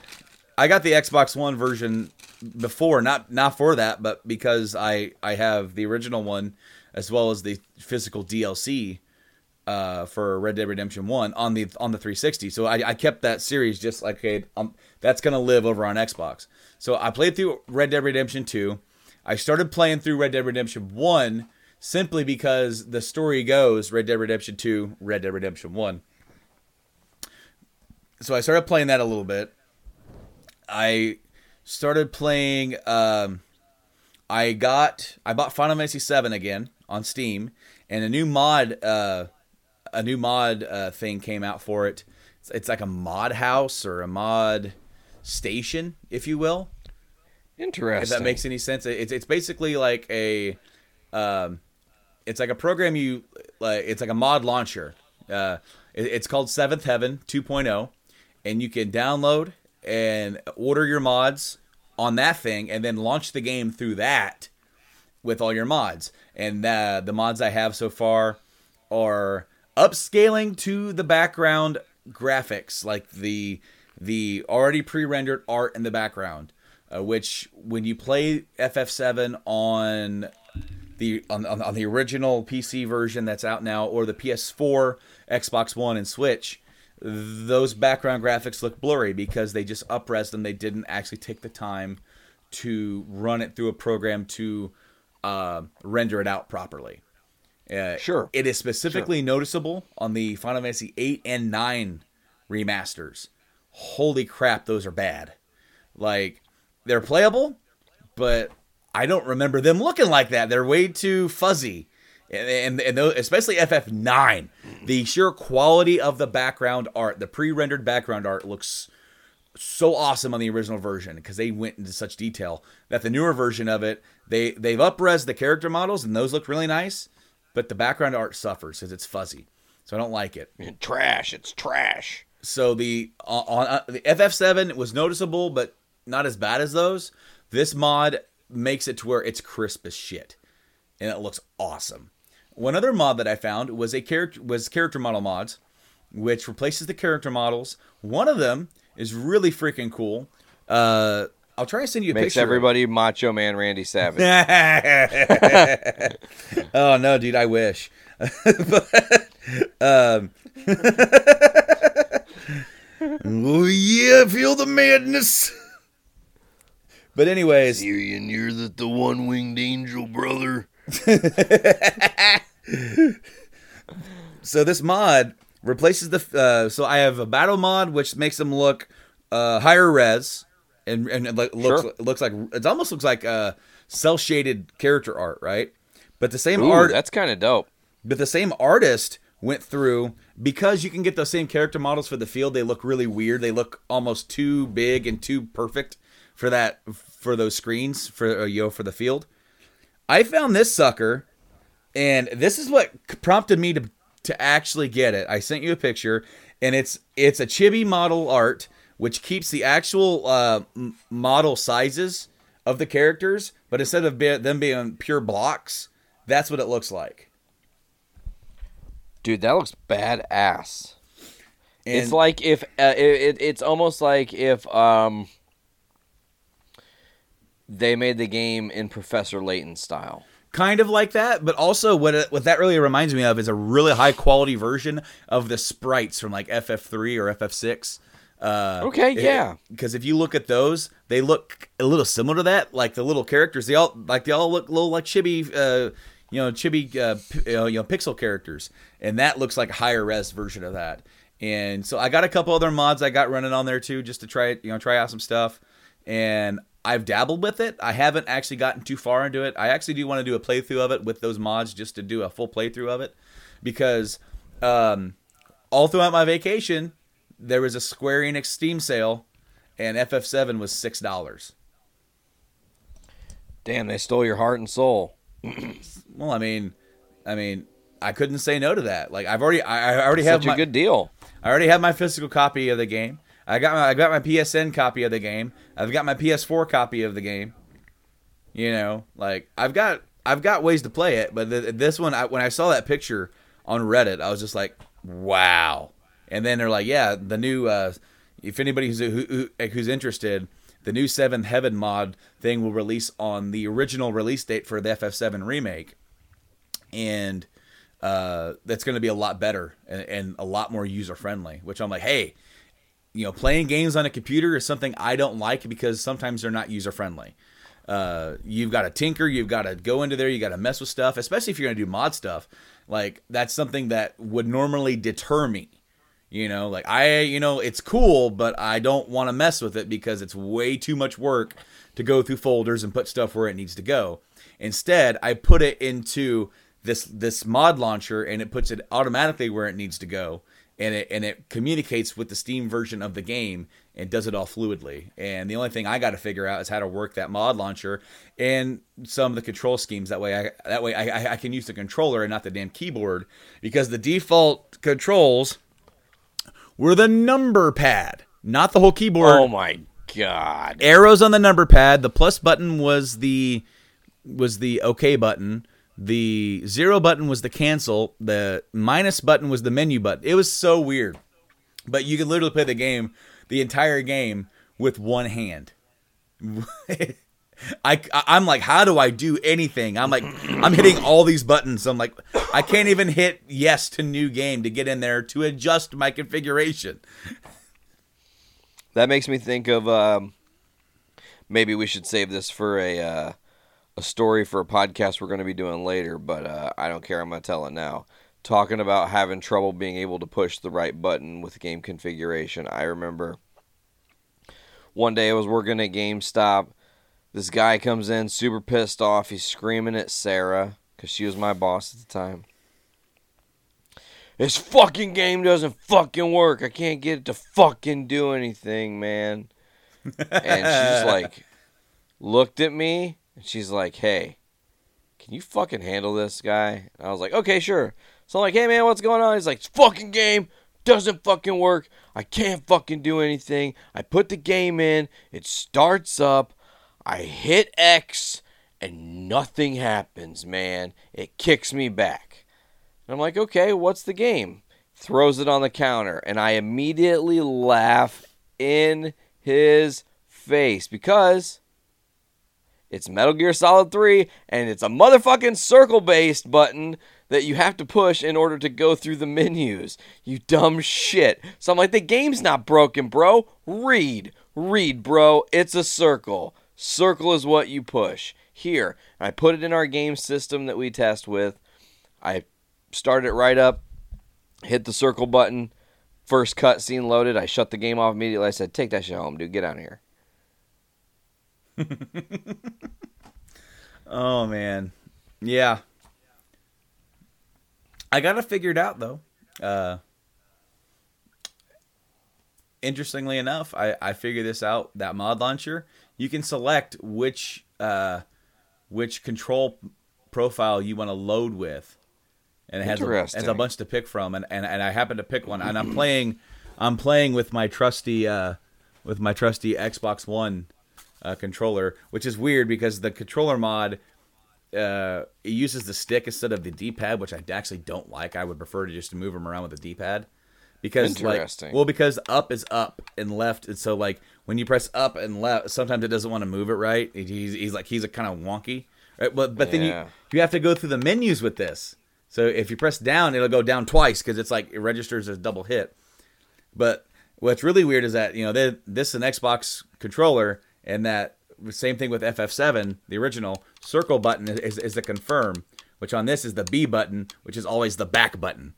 I got the Xbox One version before, not not for that, but because I I have the original one as well as the physical DLC uh, for Red Dead Redemption One on the on the 360. So I, I kept that series just like okay, um, that's gonna live over on Xbox. So I played through Red Dead Redemption Two. I started playing through Red Dead Redemption One simply because the story goes Red Dead Redemption Two, Red Dead Redemption One so I started playing that a little bit. I started playing. Um, I got I bought Final Fantasy VII again on Steam, and a new mod, uh, a new mod uh, thing came out for it. It's, it's like a mod house or a mod station, if you will. Interesting. If that makes any sense, it's it's basically like a, um, it's like a program you like. It's like a mod launcher. Uh, it- it's called Seventh Heaven 2.0, and you can download and order your mods on that thing, and then launch the game through that with all your mods. And uh, the mods I have so far are upscaling to the background graphics, like the the already pre-rendered art in the background, uh, which when you play FF7 on the on, on, the original PC version that's out now, or the PS4, Xbox One, and Switch, those background graphics look blurry because they just upres them. They didn't actually take the time to run it through a program to uh, render it out properly. Uh, Sure. It is specifically noticeable on the Final Fantasy 8 and 9 remasters. Holy crap, those are bad. Like, they're playable, but I don't remember them looking like that. They're way too fuzzy. And, and, and those, especially FF9, the sheer quality of the background art, the pre rendered background art looks so awesome on the original version because they went into such detail that the newer version of it, they, they've upres the character models and those look really nice, but the background art suffers because it's fuzzy. So I don't like it. trash. It's trash. So the on, on uh, the FF7 was noticeable, but not as bad as those. This mod makes it to where it's crisp as shit, and it looks awesome. One other mod that I found was a character was character model mods, which replaces the character models. One of them is really freaking cool. Uh, I'll try and send you a Makes picture. everybody Macho Man Randy Savage. oh no, dude, I wish. but, um, oh yeah, feel the madness. But anyways, Tyrion, you're the, the one winged angel, brother. so this mod replaces the. Uh, so I have a battle mod which makes them look uh, higher res, and and it looks Sure. looks like it almost looks like uh, cell shaded character art, right? But the same Ooh, art, that's kind of dope. but the same artist went through because you can get those same character models for the field. They look really weird. They look almost too big and too perfect for that for those screens for uh, know for the field. I found this sucker, and this is what prompted me to to actually get it. I sent you a picture, and it's it's a chibi model art which keeps the actual uh, model sizes of the characters, but instead of be- them being pure blocks, that's what it looks like. Dude, that looks badass. And it's like if uh, it, it, it's almost like if um they made the game in Professor Layton style. kind of like that, but also what it, what that really reminds me of is a really high quality version of the sprites from like FF3 or FF6. Uh, Okay, yeah. Because if you look at those, they look a little similar to that. Like the little characters, they all like they all look a little like chibi, uh, you know, chibi, uh, p- you know, you know, pixel characters, and that looks like a higher res version of that. And so I got a couple other mods I got running on there too, just to try it, you know, try out some stuff. And I've dabbled with it. I haven't actually gotten too far into it. I actually do want to do a playthrough of it with those mods, just to do a full playthrough of it, because um, all throughout my vacation there was a Square Enix Steam sale, and FF7 was six dollars. Damn, they stole your heart and soul. Well, I mean, I mean, I couldn't say no to that. Like I've already, I, I already have Such my, a good deal. I already have my physical copy of the game. I got my, I got my PSN copy of the game. I've got my PS4 copy of the game. You know, like I've got, I've got ways to play it. But th this one, I, when I saw that picture on Reddit, I was just like, wow. And then they're like, yeah, the new, uh, if anybody who's who, who, who's interested, the new Seventh Heaven mod thing will release on the original release date for the FF7 remake, and uh, that's going to be a lot better and, and a lot more user friendly. Which I'm like, hey, you know, playing games on a computer is something I don't like because sometimes they're not user friendly. Uh, you've got to tinker, you've got to go into there, you got to mess with stuff, especially if you're going to do mod stuff. Like that's something that would normally deter me. You know, like I, you know, it's cool, but I don't want to mess with it because it's way too much work to go through folders and put stuff where it needs to go. Instead, I put it into this this mod launcher and it puts it automatically where it needs to go and it and it communicates with the Steam version of the game and does it all fluidly. And the only thing I got to figure out is how to work that mod launcher and some of the control schemes. That way, I that way I, I- I can use the controller and not the damn keyboard because the default controls were the number pad, not the whole keyboard Oh my god. arrows on the number pad. The plus button was the was the OK button. The zero button was the cancel. The minus button was the menu button. It was so weird, but you could literally play the game, the entire game, with one hand. I, I'm like, how do I do anything? I'm like, I'm hitting all these buttons. I'm like, I can't even hit yes to new game to get in there to adjust my configuration. That makes me think of um, maybe we should save this for a uh, a story for a podcast we're going to be doing later, but uh, I don't care. I'm going to tell it now. Talking about having trouble being able to push the right button with game configuration. I remember one day I was working at GameStop. This guy comes in super pissed off. He's screaming at Sarah because she was my boss at the time. This fucking game doesn't fucking work. I can't get it to fucking do anything, man. And she's like looked at me and she's like, "Hey, can you fucking handle this guy?" And I was like, "Okay, sure." So I'm like, "Hey man, what's going on?" He's like, "This fucking game doesn't fucking work. I can't fucking do anything. I put the game in, it starts up. I hit X and nothing happens, man. It kicks me back. And I'm like, okay, what's the game? Throws it on the counter, and I immediately laugh in his face because it's Metal Gear Solid 3 and it's a motherfucking circle based button that you have to push in order to go through the menus. You dumb shit. So I'm like, the game's not broken, bro. Read. Read, bro. It's a circle. Circle is what you push. Here. I put it in our game system that we test with. I start it right up, hit the circle button. First cutscene loaded. I shut the game off immediately. I said, take that shit home, dude. Get out of here. Oh man, yeah. I got it figured out though. Uh, interestingly enough, I I figured this out. That mod launcher, you can select which uh, which control profile you want to load with, and it has a, has a bunch to pick from. And, and and I happen to pick one, and I'm playing I'm playing with my trusty uh, with my trusty Xbox One uh, controller, which is weird because the controller mod uh, it uses the stick instead of the D-pad, which I actually don't like. I would prefer to just move them around with the D-pad because like well because up is up and left, and so like when you press up and left, sometimes it doesn't want to move it right. He's, he's like he's a kind of wonky, right? But but then you you have to go through the menus with this. So if you press down, it'll go down twice because it's like it registers as double hit. But what's really weird is that you know they, this is an Xbox controller, and that same thing with FF7, the original circle button is, is the confirm, which on this is the B button, which is always the back button.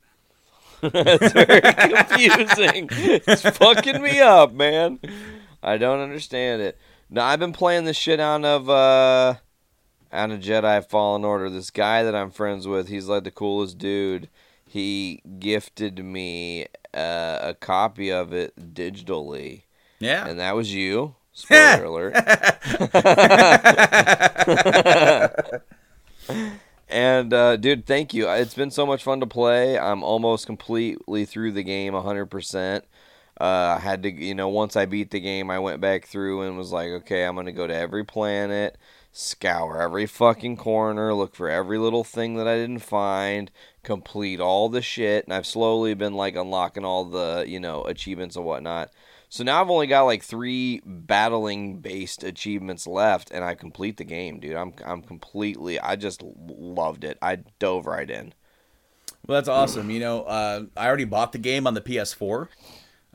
That's very confusing. it's fucking me up, man. I don't understand it. No, I've been playing this shit out of uh out of Jedi Fallen Order. This guy that I'm friends with, he's like the coolest dude. He gifted me uh, a copy of it digitally, Yeah. and that was you. Spoiler alert. And uh, dude, thank you. It's been so much fun to play. I'm almost completely through the game, 100%. Uh, I had to, you know, once I beat the game, I went back through and was like, okay, I'm gonna go to every planet, scour every fucking corner, look for every little thing that I didn't find, complete all the shit, and I've slowly been like unlocking all the, you know, achievements and whatnot. So now I've only got like three battling based achievements left, and I complete the game, dude. I'm I'm completely. I just loved it. I dove right in. Well, that's awesome. You know, uh, I already bought the game on the PS4,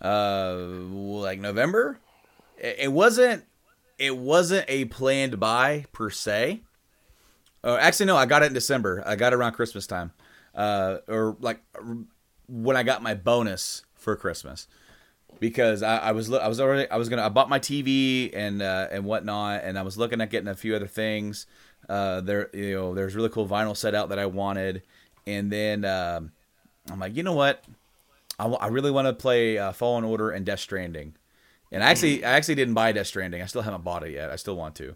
uh, like November. It, wasn't. It wasn't a planned buy per se. Oh, actually, no. I got it in December. I got it around Christmas time, uh, or like when I got my bonus for Christmas, because I, I was lo- I was already I was gonna I bought my TV and uh, and whatnot, and I was looking at getting a few other things. Uh, there you know there's really cool vinyl set out that I wanted, and then um, I'm like, you know what, I, really want to play uh, Fallen Order and Death Stranding, and I actually I actually didn't buy Death Stranding. I still haven't bought it yet. I still want to,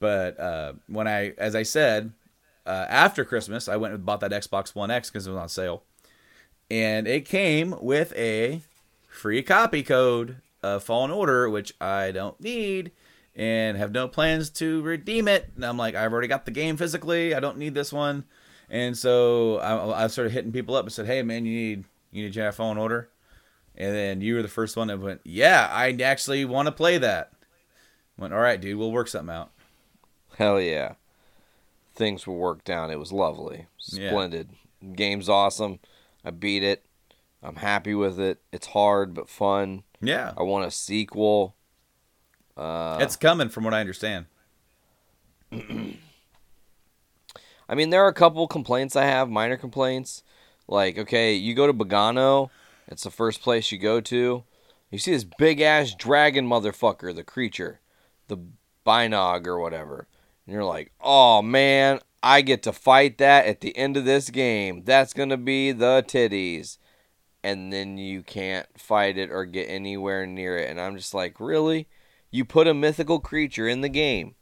but uh, when I as I said uh, after Christmas, I went and bought that Xbox One X because it was on sale, and it came with a free copy code of Fallen Order, which I don't need and have no plans to redeem it. And I'm like, I've already got the game physically. I don't need this one. And so I, I started hitting people up and said, Hey, man, you need you need Jedi Fallen Order. And then you were the first one that went, Yeah, I actually want to play that. went, All right, dude, we'll work something out. Hell yeah. Things were worked out. It was lovely. Yeah. Splendid. Game's awesome. I beat it. I'm happy with it. It's hard but fun. Yeah, I want a sequel. Uh, it's coming from what I understand. I mean, there are a couple complaints I have, minor complaints. Like, okay, you go to Bogano, it's the first place you go to. You see this big ass dragon motherfucker, the creature, the Binog or whatever. And you're like, oh man, I get to fight that at the end of this game. That's going to be the titties. And then you can't fight it or get anywhere near it. And I'm just like, really? You put a mythical creature in the game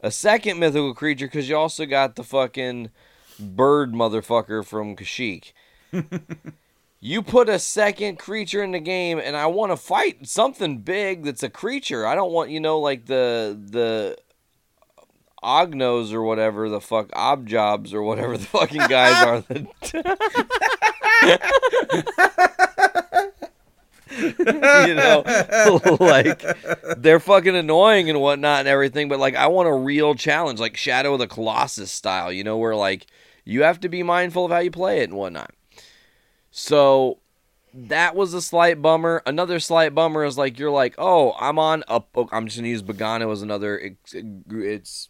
a second mythical creature because you also got the fucking bird motherfucker from Kashyyyk. you put a second creature in the game, and I want to fight something big that's a creature. I don't want you know like the the Ognos or whatever the fuck Objobs or whatever the fucking guys are. You know, like they're fucking annoying and whatnot and everything. But like, I want a real challenge, like Shadow of the Colossus style. You know, where like you have to be mindful of how you play it and whatnot. So that was a slight bummer. Another slight bummer is like you're like, oh, I'm on a. oh, I'm just gonna use Bogano as another. It's, it's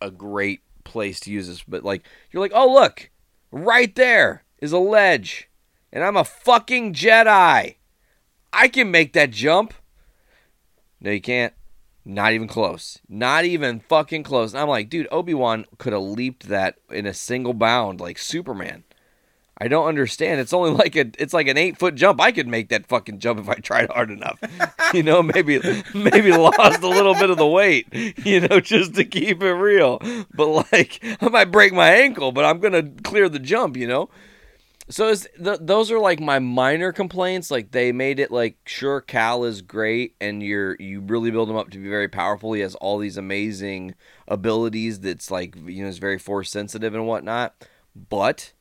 a great place to use this, but like you're like, oh look, right there is a ledge, and I'm a fucking Jedi. I can make that jump. No, you can't. Not even close. Not even fucking close. And I'm like, dude, Obi Wan could have leaped that in a single bound like Superman. I don't understand. It's only like a it's like an eight foot jump. I could make that fucking jump if I tried hard enough. You know, maybe maybe lost a little bit of the weight, you know, just to keep it real. But like I might break my ankle, but I'm gonna clear the jump, you know? So those are like my minor complaints. Like they made it like sure Cal is great, and you're you really build him up to be very powerful. He has all these amazing abilities. That's like you know is very force sensitive and whatnot. But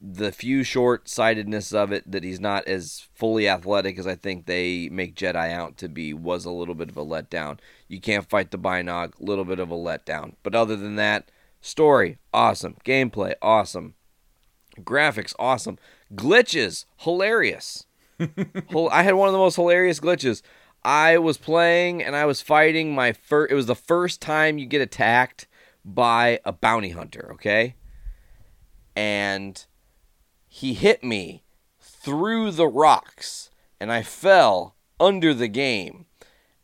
the few short sightedness of it that he's not as fully athletic as I think they make Jedi out to be was a little bit of a letdown. You can't fight the Binog, little bit of a letdown. But other than that, story awesome, gameplay awesome, graphics awesome, glitches hilarious. I had one of the most hilarious glitches. I was playing and I was fighting my first. It was the first time you get attacked by a bounty hunter. Okay, and he hit me through the rocks and I fell under the game.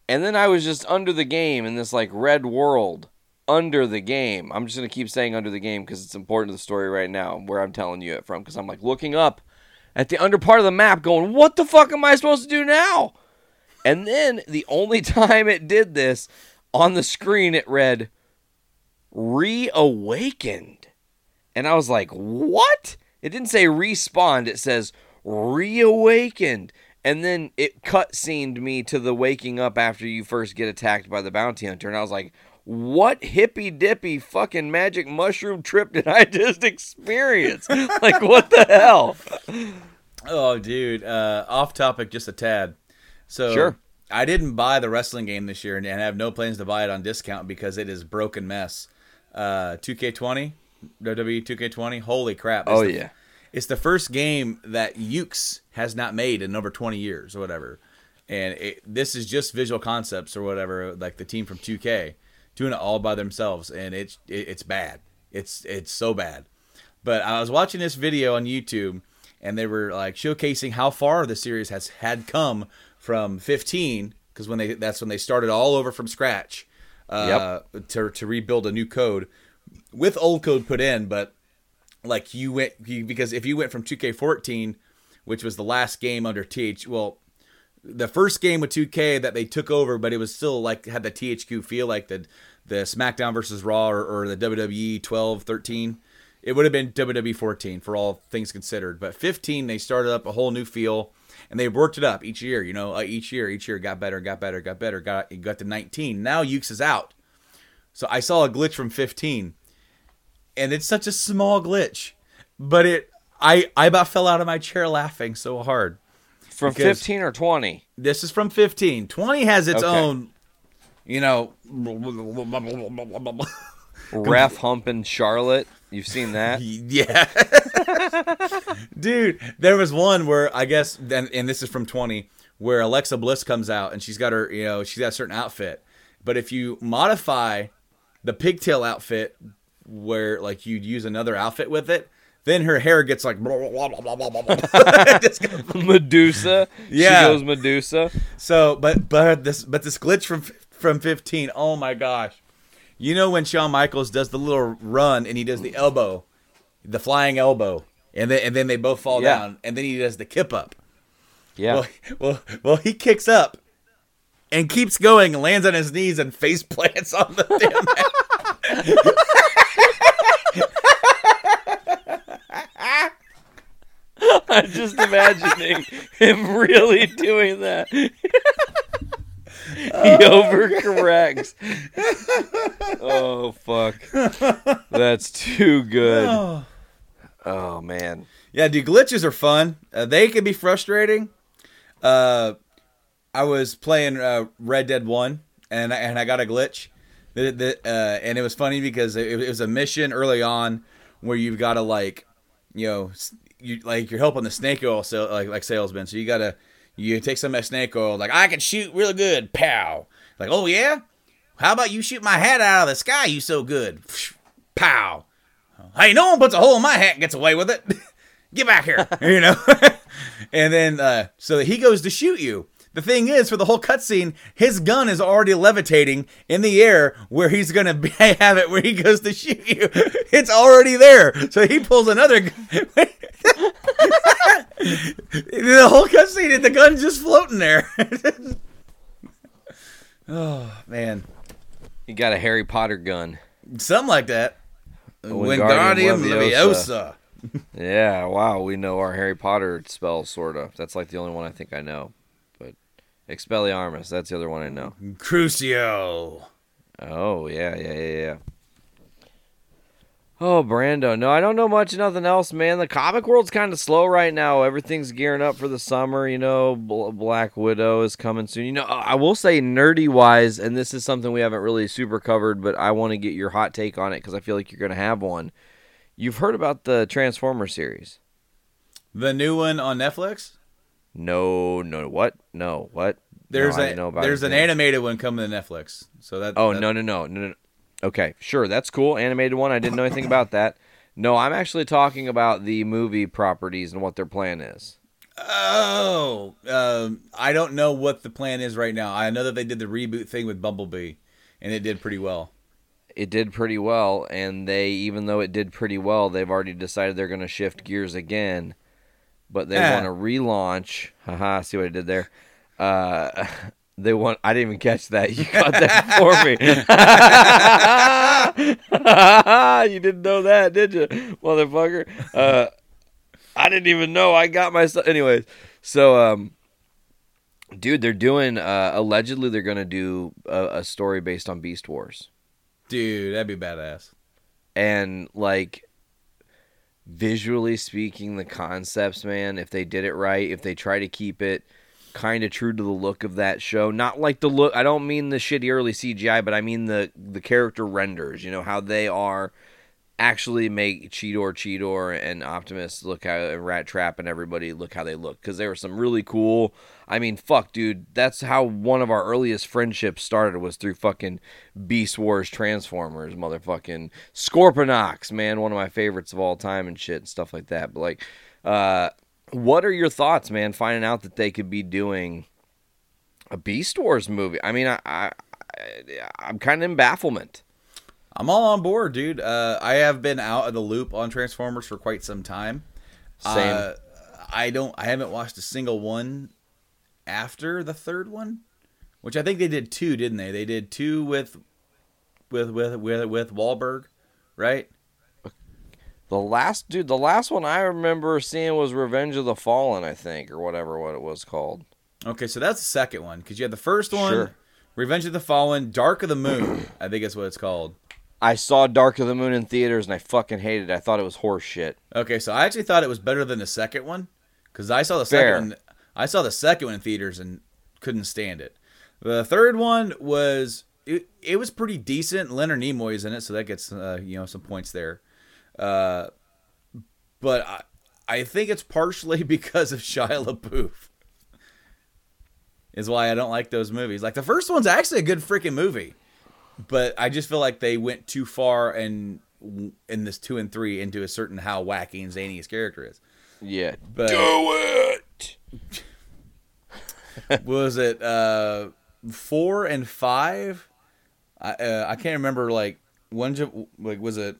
And then I was just under the game in this like red world under the game. I'm just going to keep saying under the game because it's important to the story right now where I'm telling you it from because I'm like looking up at the under part of the map going, what the fuck am I supposed to do now? And then the only time it did this on the screen, it read reawakened. And I was like, what? It didn't say respawned, it says reawakened. And then it cutscened me to the waking up after you first get attacked by the bounty hunter. And I was like, what hippy dippy fucking magic mushroom trip did I just experience? like, what the hell? Oh, dude. Uh, off topic, just a tad. So Sure. I didn't buy the wrestling game this year, and I have no plans to buy it on discount because it is broken mess. Uh, 2K20, WWE 2K20. Holy crap! It's Oh, the- yeah. It's the first game that Yuke's has not made in over 20 years or whatever, and it, this is just Visual Concepts or whatever, like the team from 2K, doing it all by themselves, and it's it, it's bad. It's it's so bad. But I was watching this video on YouTube, and they were like showcasing how far the series has had come from 15, because when they that's when they started all over from scratch, uh, to to rebuild a new code with old code put in, but like you went you, because if you went from 2K14, which was the last game under TH, well, the first game with 2K that they took over, but it was still like had the THQ feel like the the SmackDown versus Raw or, or the WWE 12, 13. It would have been WWE 14 for all things considered, but 15 they started up a whole new feel and they worked it up each year. You know, uh, each year, each year got better, got better, got better. Got got to 19. Now Yuke's is out, so I saw a glitch from 15 and it's such a small glitch, but it I I about fell out of my chair laughing so hard. From Because- 15 or 20? This is from 15. 20 has its Okay. own, you know. Ref humping Charlotte. You've seen that? Yeah. Dude, there was one where I guess then and this is from 20 where Alexa Bliss comes out and she's got her, you know, she's got a certain outfit. But if you modify the pigtail outfit where like you'd use another outfit with it, then her hair gets like Just goes- Medusa. Yeah. She goes Medusa. So, but but this but this glitch from from 15. Oh my gosh. You know when Shawn Michaels does the little run and he does the elbow, the flying elbow, and then and then they both fall Yeah. down, and then he does the kip up. Yeah. Well, well, well, he kicks up and keeps going, and lands on his knees and face plants on the damn I'm just imagining him really doing that. He overcorrects. oh fuck, that's too good. Oh man, Yeah, dude, glitches are fun. Uh, they can be frustrating. Uh, I was playing uh, Red Dead One, and I, and I got a glitch. The, the, uh, and it was funny because it, it was a mission early on where you've got to like, you know, s- you like you're helping the snake oil sale, like like salesman. So you gotta you take some of that snake oil. Like I can shoot real good. Pow. Like oh yeah. How about you shoot my hat out of the sky? You so good. Pow. Hey, no one puts a hole in my hat and gets away with it. Get back here, you know. and then uh, so he goes to shoot you. The thing is, for the whole cutscene, his gun is already levitating in the air where he's gonna be, have it where he goes to shoot you. It's already there. So he pulls another. gun. the whole cutscene, the gun's just floating there. oh man, you got a Harry Potter gun. something like that. Wingardium Wingardium Leviosa. Leviosa. Yeah, wow, we know our Harry Potter spells sort of. That's like the only one I think I know. Expelliarmus, that's the other one I know. Crucio. Oh yeah, yeah, yeah, yeah. Oh, Brando. No, I don't know much. Nothing else, man. The comic world's kind of slow right now. Everything's gearing up for the summer. You know, Bl- Black Widow is coming soon. You know, I will say, nerdy wise, and this is something we haven't really super covered, but I want to get your hot take on it because I feel like you're going to have one. You've heard about the Transformer series? The new one on Netflix. No, no, what? No, what? There's no, a there's it. an animated one coming to Netflix. So that Oh that- no no no no no. Okay, sure, that's cool. Animated one. I didn't know anything about that. No, I'm actually talking about the movie properties and what their plan is. Oh, um, I don't know what the plan is right now. I know that they did the reboot thing with Bumblebee, and it did pretty well. It did pretty well, and they even though it did pretty well, they've already decided they're going to shift gears again. But they want to relaunch. Haha, see what I did there? Uh, they want. I didn't even catch that. You got that for me. you didn't know that, did you, motherfucker? Uh, I didn't even know. I got myself. Anyways, so um, dude, they're doing. Uh, allegedly, they're gonna do a, a story based on Beast Wars Dude, that'd be badass. and like visually speaking the concepts man if they did it right if they try to keep it kind of true to the look of that show not like the look i don't mean the shitty early cgi but i mean the the character renders you know how they are actually make cheetor cheetor and optimus look how rat trap and everybody look how they look because there were some really cool. I mean fuck dude that's how one of our earliest friendships started was through fucking beast wars transformers motherfucking Scorponok man one of my favorites of all time and shit and stuff like that. But like uh what are your thoughts man finding out that they could be doing a beast wars movie? I mean i, I i'm kind of in bafflement I'm all on board, dude. Uh, I have been out of the loop on Transformers for quite some time. Same. Uh, I don't. I haven't watched a single one after the third one, which I think they did two, didn't they? They did two with with with with with Wahlberg, right? The last dude, the last one I remember seeing was Revenge of the Fallen, I think, or whatever what it was called. Okay, so that's the second one because you had the first one, Sure. Revenge of the Fallen, Dark of the Moon. I think that's what it's called. I saw Dark of the Moon in theaters and I fucking hated it. I thought it was horse shit. Okay, so I actually thought it was better than the second one because I saw the Fair. second one. I saw the second one in theaters and couldn't stand it. The third one was it, it was pretty decent. Leonard Nimoy's in it, so that gets uh, you know some points there. Uh, but I, I think it's partially because of Shia LaBeouf. Is why I don't like those movies. Like the first one's actually a good freaking movie, but I just feel like they went too far and in this two and three into a certain how wacky and zany his character is. Yeah. But do it. was it uh four and five? I uh, I can't remember like one like was it.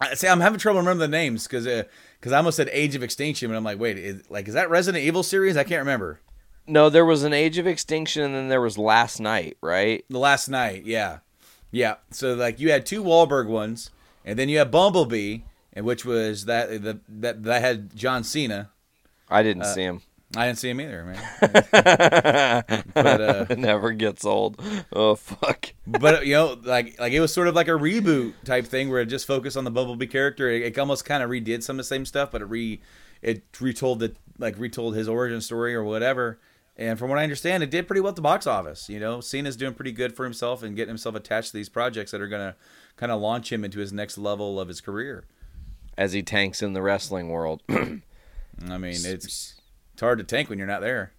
I see. I'm having trouble remembering the names because because I almost said Age of Extinction, but I'm like, wait, is, like is that Resident Evil series? I can't remember. No, there was an Age of Extinction and then there was Last Knight, right? The Last Knight, yeah, yeah. So like you had two Wahlberg ones, and then you had Bumblebee, and which was that the, that that had John Cena. I didn't see him. I didn't see him either, man. but uh, it never gets old. Oh fuck. but you know, like like it was sort of like a reboot type thing where it just focused on the Bumblebee character. It, it almost kind of redid some of the same stuff, but it re it retold the like retold his origin story or whatever. And from what I understand, it did pretty well at the box office. You know, Cena's doing pretty good for himself and getting himself attached to these projects that are gonna kind of launch him into his next level of his career. As he tanks in the wrestling world. I mean, it's it's hard to tank when you're not there.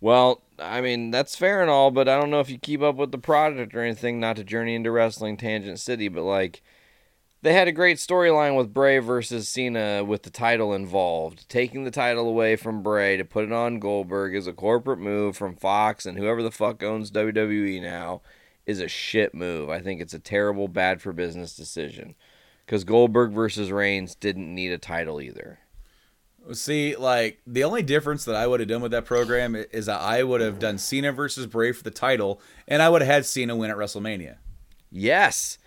Well, I mean, that's fair and all, but I don't know if you keep up with the product or anything, not to journey into wrestling tangent city, but like they had a great storyline with Bray versus Cena with the title involved. Taking the title away from Bray to put it on Goldberg is a corporate move from Fox and whoever the fuck owns WWE now is a shit move. I think it's a terrible bad for business decision. Cuz Goldberg versus Reigns didn't need a title either. See, like the only difference that I would have done with that program is that I would have done Cena versus Bray for the title, and I would have had Cena win at WrestleMania. Yes.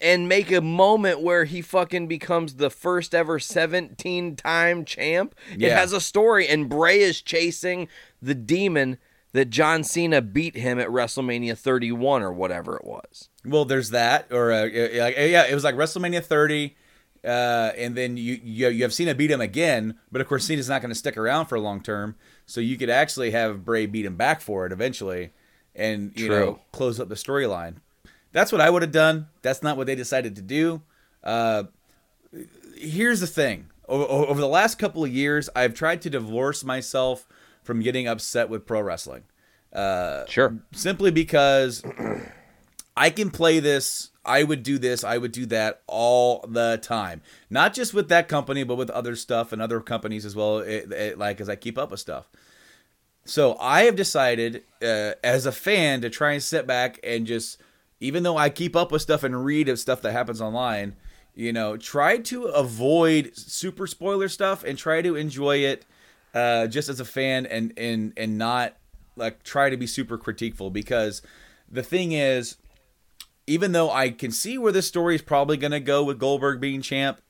And make a moment where he fucking becomes the first ever 17 time champ. It has a story, and Bray is chasing the demon that John Cena beat him at WrestleMania 31 or whatever it was. Well, there's that, or uh, yeah, it was like WrestleMania 30, uh, and then you, you you have Cena beat him again, but of course Cena's not going to stick around for a long term, so you could actually have Bray beat him back for it eventually, and you know close up the storyline. That's what I would have done. That's not what they decided to do. Uh, here's the thing: over, over the last couple of years, I've tried to divorce myself from getting upset with pro wrestling. Uh, Sure. simply because I can play this, I would do this, I would do that all the time. Not just with that company, but with other stuff and other companies as well, it, it- like as I keep up with stuff. So I have decided uh, as a fan to try and sit back and just, even though I keep up with stuff and read of stuff that happens online, you know, try to avoid super spoiler stuff and try to enjoy it uh, just as a fan and and and not like try to be super critiqueful because the thing is even though I can see where this story is probably going to go with Goldberg being champ,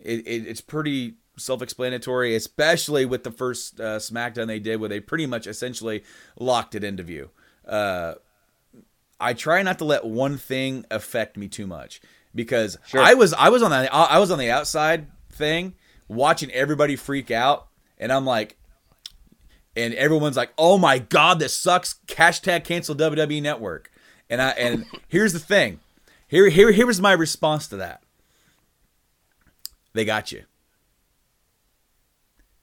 it, it, it's pretty self-explanatory, especially with the first uh, SmackDown they did, where they pretty much essentially locked it into view. Uh, I try not to let one thing affect me too much because I was I was on the I was on the outside thing watching everybody freak out, and I'm like, and everyone's like, "Oh my god, this sucks!" Hashtag cancel WWE Network. And I and here's the thing, here here here was my response to that. They got you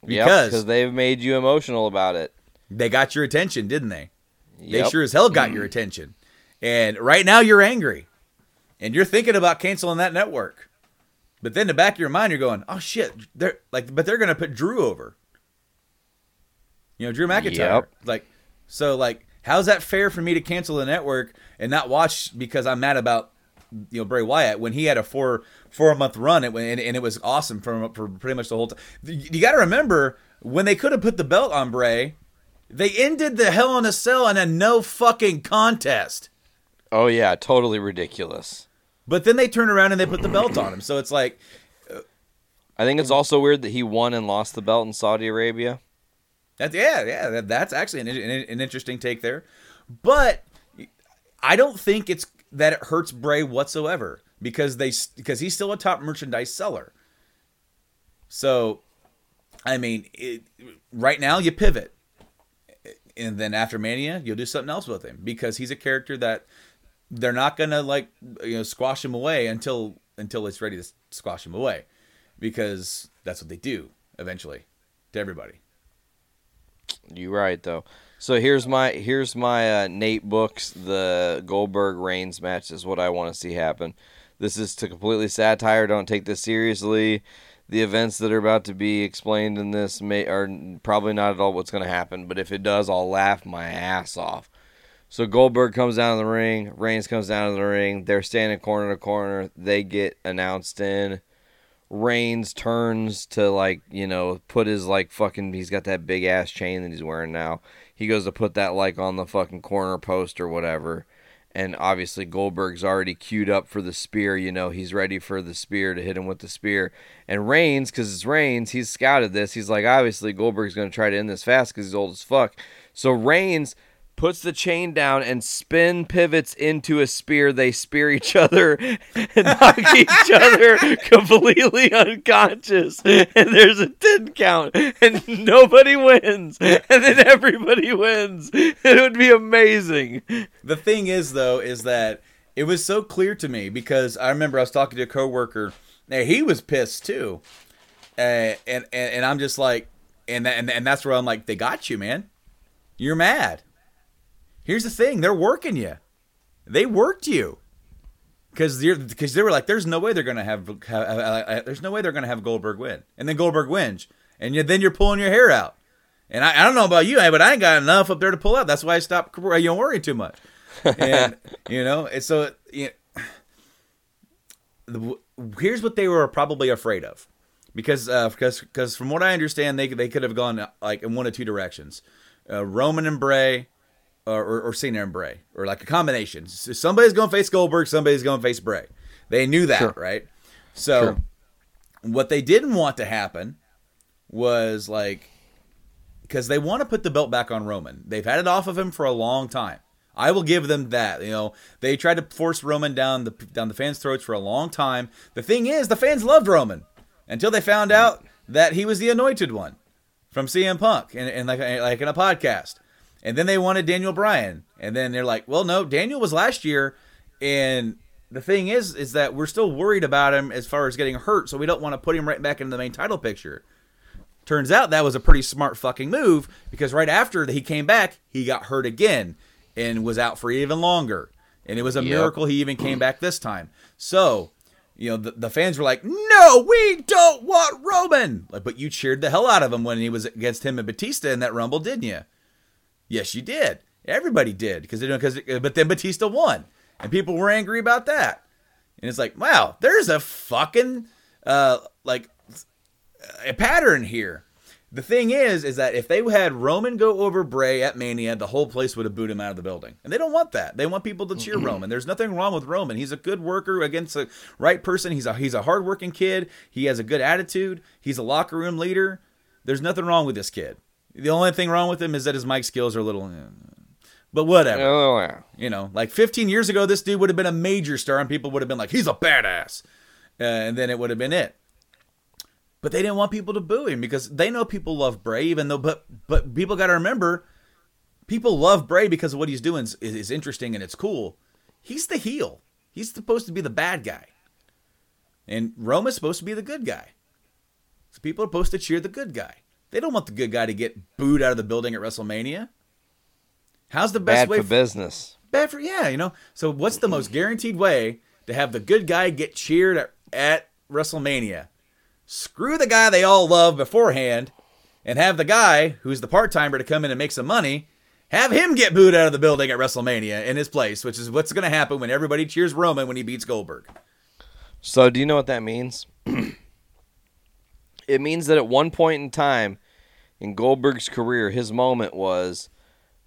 Because- because they've made you emotional about it. they got your attention, didn't they? They sure as hell got your mm. attention. And right now you're angry. And you're thinking about canceling that network. But then in the back of your mind you're going, "Oh shit, they're like but they're going to put Drew over." You know, Drew McIntyre. Yep. Like so like how's that fair for me to cancel the network and not watch because I'm mad about you know Bray Wyatt when he had a four four month run it, and, and it was awesome for, for pretty much the whole time. You got to remember when they could have put the belt on Bray, they ended the Hell in a Cell in a no fucking contest. Oh yeah, totally ridiculous. But then they turn around and they put the belt on him. So it's like, I think it's also weird that he won and lost the belt in Saudi Arabia. that's yeah, yeah, that, that's actually an, an, an interesting take there. But I don't think it's that it hurts Bray whatsoever because they because he's still a top merchandise seller. So, I mean, it, right now you pivot, and then after Mania you'll do something else with him because he's a character that they're not gonna like you know squash him away until until it's ready to squash him away because that's what they do eventually to everybody. You right though. So here's my here's my uh, Nate books. The Goldberg Reigns match is what I want to see happen. This is to completely satire. Don't take this seriously. The events that are about to be explained in this may are probably not at all what's going to happen. But if it does, I'll laugh my ass off. So Goldberg comes down to the ring. Reigns comes down to the ring. They're standing corner to corner. They get announced in. Reigns turns to like you know put his like fucking he's got that big ass chain that he's wearing now. He goes to put that like on the fucking corner post or whatever, and obviously Goldberg's already queued up for the spear. You know, he's ready for the spear to hit him with the spear. And Reigns, because it's Reigns, he's scouted this. He's like, obviously Goldberg's to try to end this fast because he's old as fuck. So Reigns puts the chain down and spin pivots into a spear. They spear each other and knock each other completely unconscious. And there's a 10 count and nobody wins. And then everybody wins. It would be amazing. The thing is, though, is that it was so clear to me because I remember I was talking to a coworker. Now he was pissed too, uh, and, and and I'm just like, and and and that's where I'm like, they got you, man. You're mad. Here's the thing: they're working you. They worked you because they're because they were like, there's no way they're gonna have, have, have there's no way they're gonna have Goldberg win, and then Goldberg wins, and you, then you're pulling your hair out. And I, I don't know about you, but I ain't got enough up there to pull out. That's why I stopped. You don't worry too much, and you know. And so, you know, here's what they were probably afraid of, because uh, because because from what I understand, they they could have gone like in one of two directions, uh, Roman and Bray, or, or, Cena and Bray, or like a combination. So somebody's going to face Goldberg, somebody's going to face Bray. They knew that, Sure. right? So Sure. what they didn't want to happen was like because they want to put the belt back on Roman. They've had it off of him for a long time. I will give them that. You know, they tried to force Roman down the down the fans' throats for a long time. The thing is, the fans loved Roman until they found mm. out that he was the anointed one from CM Punk and, and like like in a podcast. And then they wanted Daniel Bryan, and then they're like, "Well, no, Daniel was last year." And the thing is, is that we're still worried about him as far as getting hurt, so we don't want to put him right back into the main title picture. Turns out that was a pretty smart fucking move because right after he came back, he got hurt again and was out for even longer. And it was a Yep. miracle he even came back this time. So, you know, the, the fans were like, "No, we don't want Roman." Like, but you cheered the hell out of him when he was against him and Batista in that Rumble, didn't you? Yes, you did. Everybody did because they don't. because but then Batista won, and people were angry about that. And it's like, wow, there's a fucking uh like a pattern here. The thing is, is that if they had Roman go over Bray at Mania, the whole place would have booed him out of the building, and they don't want that. They want people to cheer Roman. There's nothing wrong with Roman. He's a good worker against the right person. He's a he's a hardworking kid. He has a good attitude. He's a locker room leader. There's nothing wrong with this kid. The only thing wrong with him is that his mic skills are a little. But whatever. Oh, yeah. You know, like 15 years ago, this dude would have been a major star, and people would have been like, "He's a badass," uh, and then it would have been it. But they didn't want people to boo him because they know people love Bray, even though. But but people got to remember, people love Bray because of what he's doing is, is interesting and it's cool. He's the heel. He's supposed to be the bad guy, and Roman's supposed to be the good guy. So people are supposed to cheer the good guy. They don't want the good guy to get booed out of the building at WrestleMania. How's the best Bad way for business. bad for yeah, you know. So what's the most guaranteed way to have the good guy get cheered at, at WrestleMania? Screw the guy they all love beforehand, and have the guy who's the part timer to come in and make some money. Have him get booed out of the building at WrestleMania in his place, which is what's going to happen when everybody cheers Roman when he beats Goldberg. So, do you know what that means? it means that at one point in time in Goldberg's career, his moment was,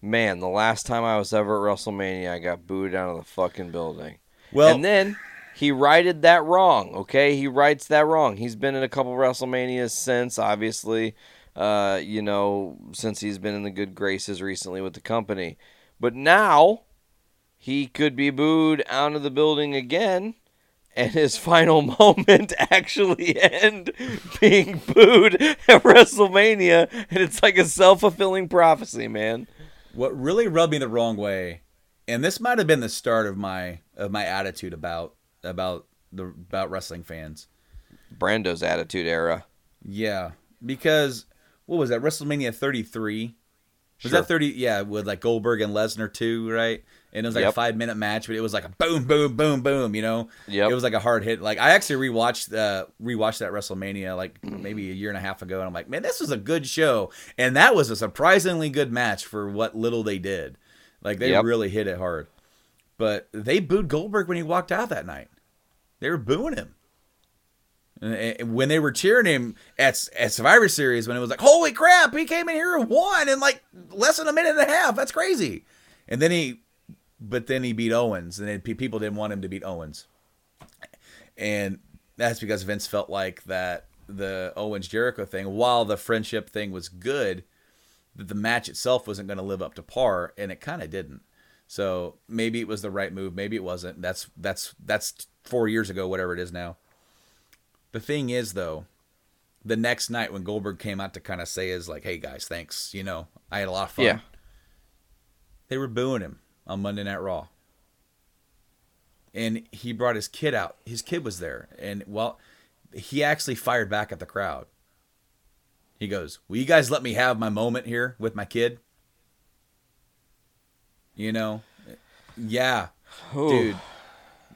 man, the last time I was ever at WrestleMania, I got booed out of the fucking building. Well, and then he righted that wrong. Okay, he rights that wrong. He's been in a couple WrestleManias since, obviously. Uh, you know, since he's been in the good graces recently with the company, but now he could be booed out of the building again, and his final moment actually end being booed at WrestleMania, and it's like a self fulfilling prophecy, man. what really rubbed me the wrong way, and this might have been the start of my of my attitude about about the about wrestling fans. Brando's attitude era. Yeah, because what was that WrestleMania 33? Was Sure. that 30? Yeah, with like Goldberg and Lesnar too, right? And it was like a five minute match, but it was like a boom, boom, boom, boom. You know, Yep. It was like a hard hit. Like I actually rewatched uh rewatched that WrestleMania like maybe a year and a half ago, and I'm like, man, this was a good show, and that was a surprisingly good match for what little they did. Like they Yep. really hit it hard. But they booed Goldberg when he walked out that night. They were booing him. And when they were cheering him at, at Survivor Series, when it was like, "Holy crap, he came in here and won in like less than a minute and a half. That's crazy." And then he but then he beat Owens, and then people didn't want him to beat Owens, and that's because Vince felt like that the Owens Jericho thing, while the friendship thing was good, that the match itself wasn't going to live up to par, and it kind of didn't. So maybe it was the right move, maybe it wasn't. That's that's that's four years ago, whatever it is now. The thing is, though, the next night when Goldberg came out to kind of say is like, "Hey guys, thanks. You know, I had a lot of fun." Yeah. They were booing him on Monday Night Raw. And he brought his kid out. His kid was there, and well, he actually fired back at the crowd. He goes, "Will you guys let me have my moment here with my kid?" You know, yeah, dude.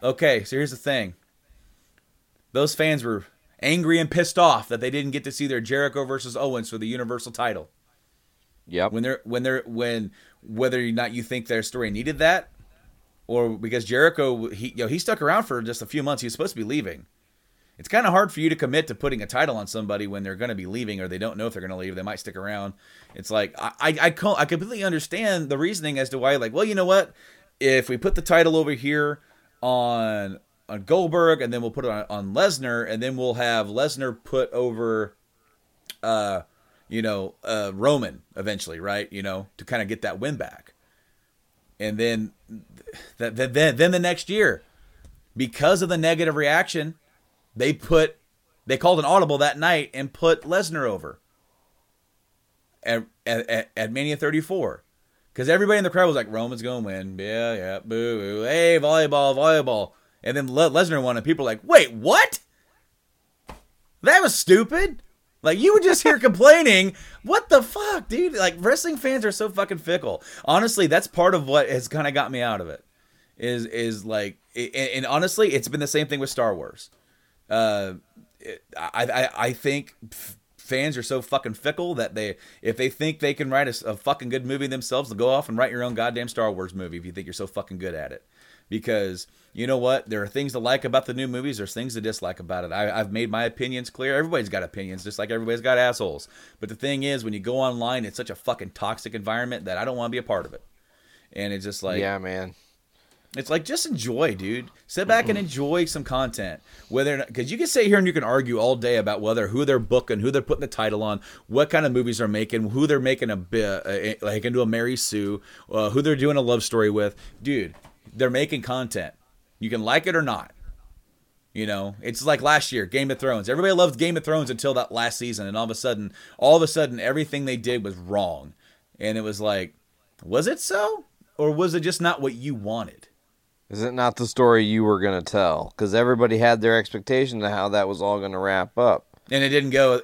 Okay, so here's the thing. Those fans were angry and pissed off that they didn't get to see their Jericho versus Owens for the Universal title. Yep. When they're when they're when whether or not you think their story needed that, or because Jericho he you know he stuck around for just a few months. He was supposed to be leaving. It's kind of hard for you to commit to putting a title on somebody when they're going to be leaving or they don't know if they're going to leave. They might stick around. It's like I I I, I completely understand the reasoning as to why like well you know what if we put the title over here on on Goldberg and then we'll put it on, on Lesnar and then we'll have Lesnar put over uh you know uh Roman eventually right? You know to kind of get that win back. And then that then, then then the next year because of the negative reaction they put they called an audible that night and put Lesnar over at at, at, at Mania 34 because everybody in the crowd was like Roman's going to win. Yeah yeah boo boo. Hey volleyball volleyball. And then Le- Lesnar won and people were like wait what? That was stupid like you were just here complaining. What the fuck, dude? Like wrestling fans are so fucking fickle. Honestly, that's part of what has kind of got me out of it. Is is like, and, and honestly, it's been the same thing with Star Wars. Uh, it, I, I I think fans are so fucking fickle that they if they think they can write a, a fucking good movie themselves, they'll go off and write your own goddamn Star Wars movie if you think you're so fucking good at it. Because you know what, there are things to like about the new movies. There's things to dislike about it. I, I've made my opinions clear. Everybody's got opinions, just like everybody's got assholes. But the thing is, when you go online, it's such a fucking toxic environment that I don't want to be a part of it. And it's just like, yeah, man. it's like just enjoy, dude. Sit back and enjoy some content. Whether because you can sit here and you can argue all day about whether who they're booking, who they're putting the title on, what kind of movies they're making, who they're making a bit like into a Mary Sue, uh, who they're doing a love story with, dude. They're making content. You can like it or not. You know, it's like last year, Game of Thrones. Everybody loved Game of Thrones until that last season, and all of a sudden, all of a sudden, everything they did was wrong, and it was like, was it so, or was it just not what you wanted? Is it not the story you were going to tell? Because everybody had their expectation of how that was all going to wrap up. And it didn't go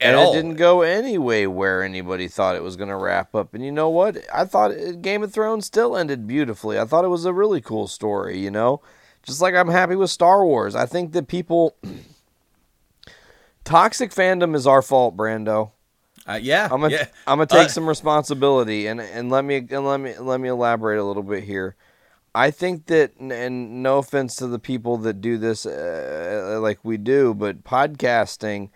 at and all. it didn't go anyway where anybody thought it was going to wrap up. And you know what? I thought Game of Thrones still ended beautifully. I thought it was a really cool story, you know? Just like I'm happy with Star Wars. I think that people. Toxic fandom is our fault, Brando. Uh, yeah, I'm gonna yeah. I'm gonna take Uh, some responsibility and and let me and let me let me elaborate a little bit here. I think that and no offense to the people that do this uh, like we do, but podcasting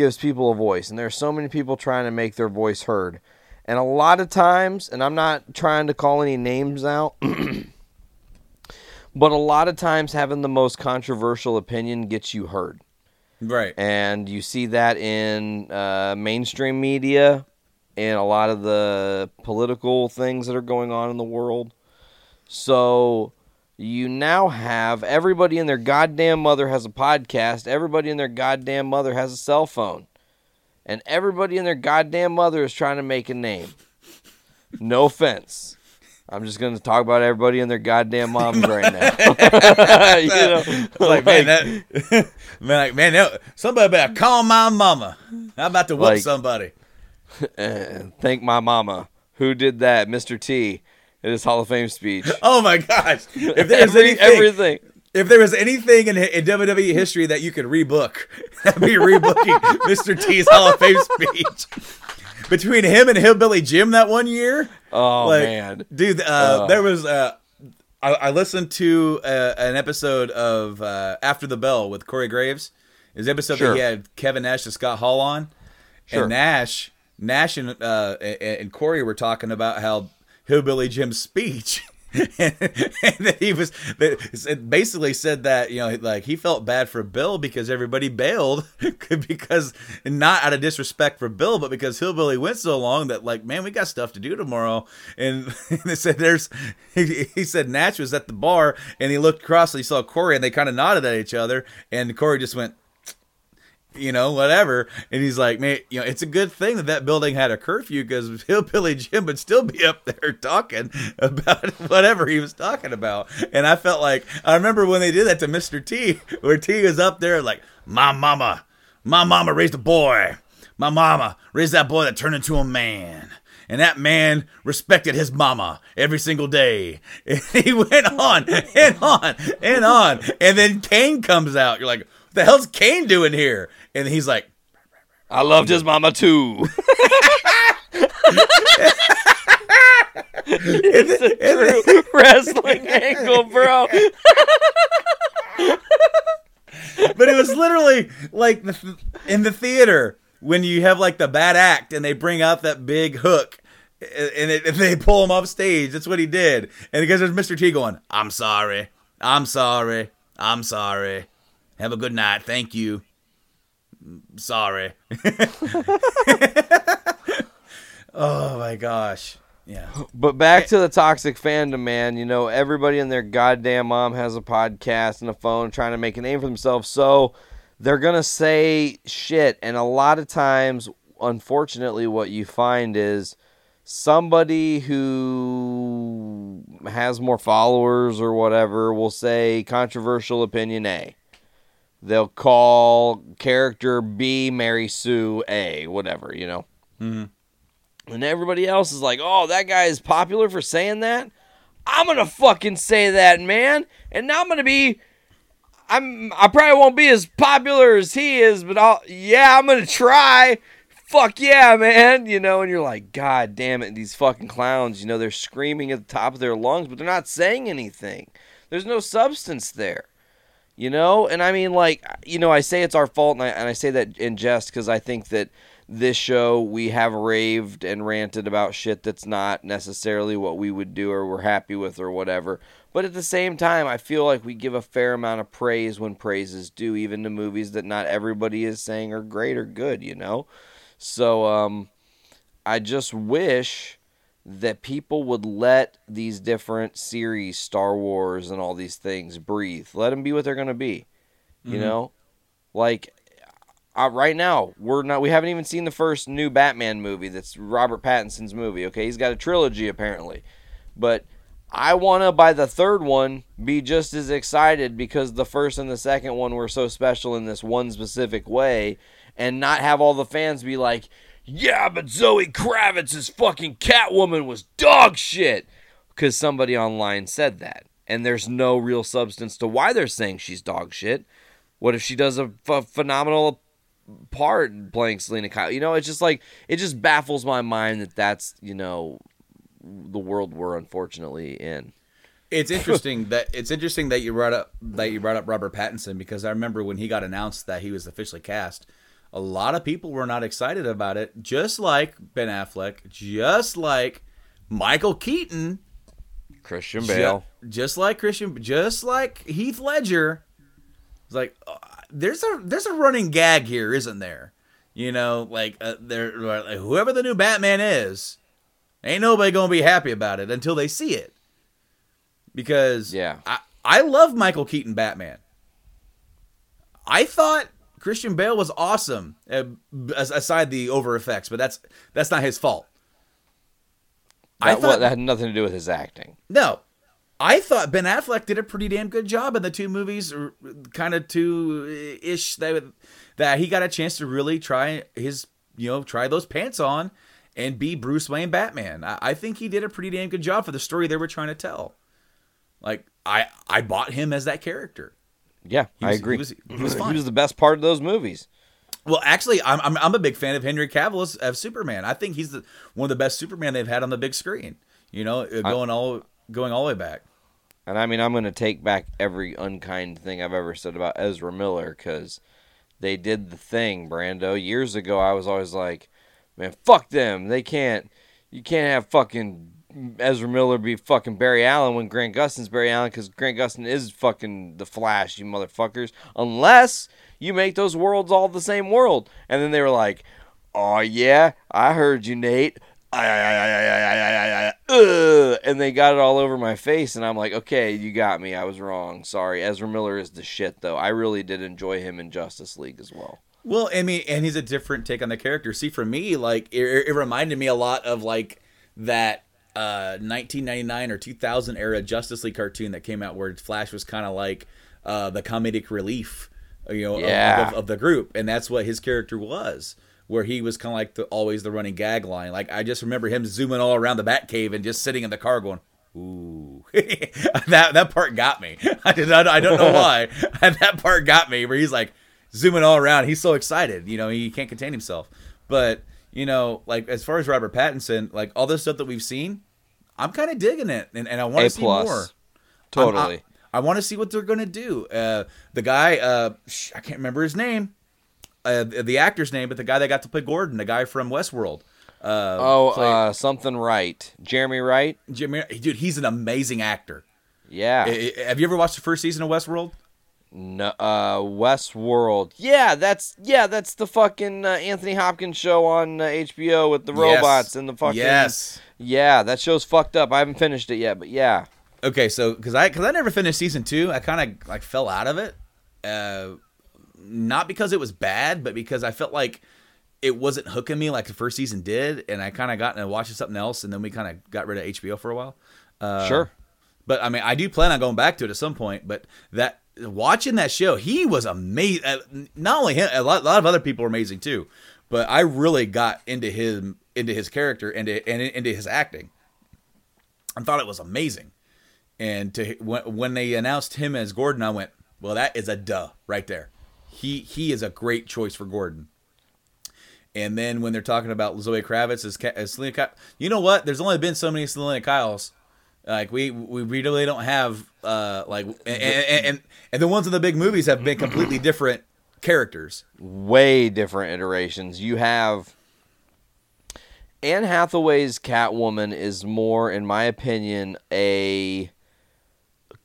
gives people a voice and there's so many people trying to make their voice heard. And a lot of times, and I'm not trying to call any names out, but a lot of times having the most controversial opinion gets you heard right. and you see that in uh, mainstream media and a lot of the political things that are going on in the world. So you now have everybody and their goddamn mother has a podcast, everybody and their goddamn mother has a cell phone, and everybody and their goddamn mother is trying to make a name. No offense. I'm just going to talk about everybody and their goddamn moms right now. you know, It's like, man, that, man, like, man, that- somebody better call my mama. I'm about to whoop Like- somebody. Thank my mama who did that, Mr. T, in his Hall of Fame speech. Oh my gosh! If there's Every- anything, everything. if there was anything in, in WWE history that you could rebook, that'd be rebooking Mr. T's Hall of Fame speech. Between him and Hillbilly Jim that one year, Oh like, man, dude, uh, there was. Uh, I, I listened to uh, an episode of uh, After the Bell with Corey Graves. His episode Sure. that he had Kevin Nash and Scott Hall on, Sure. and Nash, Nash and uh, and, and Corey were talking about how Hillbilly Jim's speech. And, that he was basically said that you know like he felt bad for Bill because everybody bailed because not out of disrespect for Bill but because Hillbilly went so long that like man we got stuff to do tomorrow. And they said there's he, he said Nash was at the bar and he looked across and he saw Corey and they kind of nodded at each other and Corey just went you know, whatever. And he's like, man, you know, it's a good thing that that building had a curfew because Hillbilly Jim would still be up there talking about whatever he was talking about. And I felt like, I remember when they did that to Mr. T, where T was up there like, my mama, my mama raised a boy. My mama raised that boy that turned into a man. And that man respected his mama every single day. And he went on and on and on. And then Kane comes out. You're like, what the hell's Kane doing here? And he's like, I loved his mama too. it's a true wrestling angle, bro. but it was literally like the, in the theater when you have like the bad act and they bring out that big hook and, it, and they pull him off stage. That's what he did. And because there's Mr. T going, I'm sorry. I'm sorry. I'm sorry. Have a good night. Thank you. Sorry. oh my gosh. Yeah. But back to the toxic fandom, man. You know, everybody and their goddamn mom has a podcast and a phone trying to make a name for themselves. So they're going to say shit. And a lot of times, unfortunately, what you find is somebody who has more followers or whatever will say controversial opinion A. They'll call character B Mary Sue A, whatever, you know. Mm-hmm. And everybody else is like, oh, that guy is popular for saying that. I'm gonna fucking say that, man. And now I'm gonna be. I'm. I probably won't be as popular as he is, but I'll. Yeah, I'm gonna try. Fuck yeah, man. You know, and you're like, God damn it, these fucking clowns. You know, they're screaming at the top of their lungs, but they're not saying anything. There's no substance there. You know, and I mean, like, you know, I say it's our fault, and I, and I say that in jest because I think that this show we have raved and ranted about shit that's not necessarily what we would do or we're happy with or whatever. But at the same time, I feel like we give a fair amount of praise when praise is due, even to movies that not everybody is saying are great or good, you know? So um, I just wish that people would let these different series, Star Wars and all these things, breathe. Let them be what they're going to be. You Mhm. know? Like, uh, right now we're not we haven't even seen the first new batman movie that's robert pattinson's movie okay he's got a trilogy apparently but i want to by the third one be just as excited because the first and the second one were so special in this one specific way and not have all the fans be like yeah but zoe kravitz's fucking catwoman was dog shit because somebody online said that and there's no real substance to why they're saying she's dog shit what if she does a phenomenal part playing Selina Kyle? You know, it's just like it just baffles my mind that that's you know the world we're unfortunately in. It's interesting that it's interesting that you brought up that you brought up Robert Pattinson because I remember when he got announced that he was officially cast, a lot of people were not excited about it. Just like Ben Affleck, just like Michael Keaton, Christian Bale. just like Christian, just like Heath Ledger. It's like uh, there's a there's a running gag here, isn't there? You know, like uh, there like, whoever the new Batman is, ain't nobody gonna be happy about it until they see it. Because Yeah. I I love Michael Keaton Batman. I thought Christian Bale was awesome, uh, aside the over effects, but that's that's not his fault. I That, thought what, that had nothing to do with his acting. no. I thought Ben Affleck did a pretty damn good job in the two movies, kind of two ish that that he got a chance to really try his, you know, try those pants on and be Bruce Wayne Batman. I, I think he did a pretty damn good job for the story they were trying to tell. Like I I bought him as that character. Yeah, He I agree. he was- he was fine. the best part of those movies. Well, actually, I'm, I'm I'm a big fan of Henry Cavill as, as Superman. I think he's the, one of the best Superman they've had on the big screen. You know, uh, going all going all the way back. And I mean, I'm going to take back every unkind thing I've ever said about Ezra Miller because they did the thing, Brando. Years ago, I was always like, man, fuck them. They can't, you can't have fucking Ezra Miller be fucking Barry Allen when Grant Gustin's Barry Allen because Grant Gustin is fucking the Flash, you motherfuckers. Unless you make those worlds all the same world. And then they were like, oh yeah, I heard you, Nate. And they got it all over my face, and I'm like, okay, you got me. I was wrong. Sorry. Ezra Miller is the shit, though. I really did enjoy him in Justice League as well. Well, I mean, and he's a different take on the character. See, for me, like it, it reminded me a lot of like that uh 1999 or 2000 era Justice League cartoon that came out where Flash was kind of like uh the comedic relief, you know, of- Yeah. of, of the group, and that's what his character was. Where he was kind of like the always the running gag line. Like I just remember him zooming all around the Batcave and just sitting in the car going, "Ooh." that that part got me. I did I don't know why. that part got me where he's like zooming all around. He's so excited, you know, he can't contain himself. But, you know, like as far as Robert Pattinson, like all this stuff that we've seen, I'm kind of digging it and, and I want to see more. Totally. I'm- I, I want to see what they're going to do. Uh, the guy, uh, I can't remember his name, uh, the actor's name, but the guy that got to play Gordon, the guy from Westworld. Uh, oh, play- uh, something right. Jeremy Wright? Jimmy, dude, he's an amazing actor. Yeah. Have you ever watched the first season of Westworld? No, uh, Westworld. Yeah, that's yeah, that's the fucking uh, Anthony Hopkins show on uh, HBO with the robots Yes. and the fucking. Yes. Yeah, that show's fucked up. I haven't finished it yet, but yeah. Okay, so because I because I never finished season two, I kind of like fell out of it. Uh, not because it was bad, but because I felt like it wasn't hooking me like the first season did, and I kind of got into watching something else, and then we kind of got rid of HBO for a while. Uh, sure. But I mean, I do plan on going back to it at some point. But that watching that show, he was amazing. Uh, not only him, a lot, a lot of other people were amazing too. But I really got into him, into his character, and and into his acting. I thought it was amazing. And to when, when they announced him as Gordon, I went, "Well, that is a duh right there. He he is a great choice for Gordon." And then when they're talking about Zoe Kravitz as, as Selina, Kyle, you know what? There's only been so many Selina Kyles. Like we we really don't have uh like and and, and and the ones in the big movies have been completely different characters. Way different iterations. You have Anne Hathaway's Catwoman is more, in my opinion, a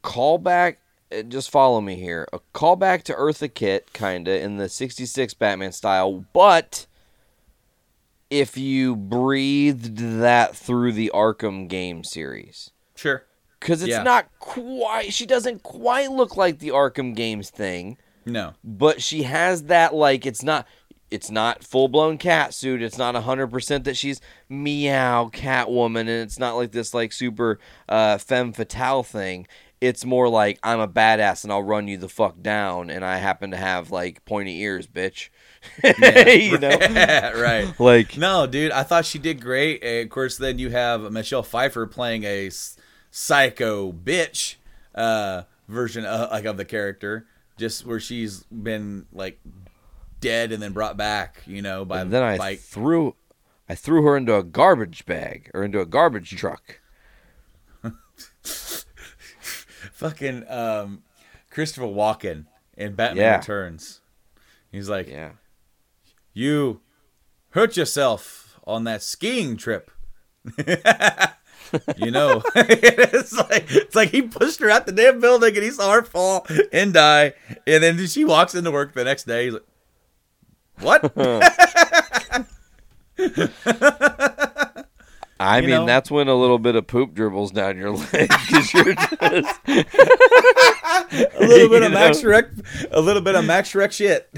callback. uh, Just follow me here. A callback to Eartha Kitt, kinda in the '66 Batman style, but if you breathed that through the Arkham game series. Sure. Because it's Yeah. not quite, she doesn't quite look like the Arkham games thing, No. but she has that, like, it's not. It's not full blown cat suit. It's not hundred percent that she's meow Catwoman, and it's not like this like super uh, femme fatale thing. It's more like I'm a badass and I'll run you the fuck down, and I happen to have like pointy ears, bitch. you know, right. like No, dude, I thought she did great. And of course, then you have Michelle Pfeiffer playing a s- psycho bitch uh, version of, like of the character, just where she's been like dead and then brought back, you know, by and then I by threw, I threw her into a garbage bag or into a garbage truck. fucking um, Christopher Walken in Batman Yeah. Returns. He's like, Yeah. you hurt yourself on that skiing trip. you know, it's like it's like he pushed her out the damn building and he saw her fall and die, and then she walks into work the next day. He's like, "What?" I You mean, know? that's when a little bit of poop dribbles down your leg because you're just a little bit of Max know? Shreck, a little bit of Max Shreck shit.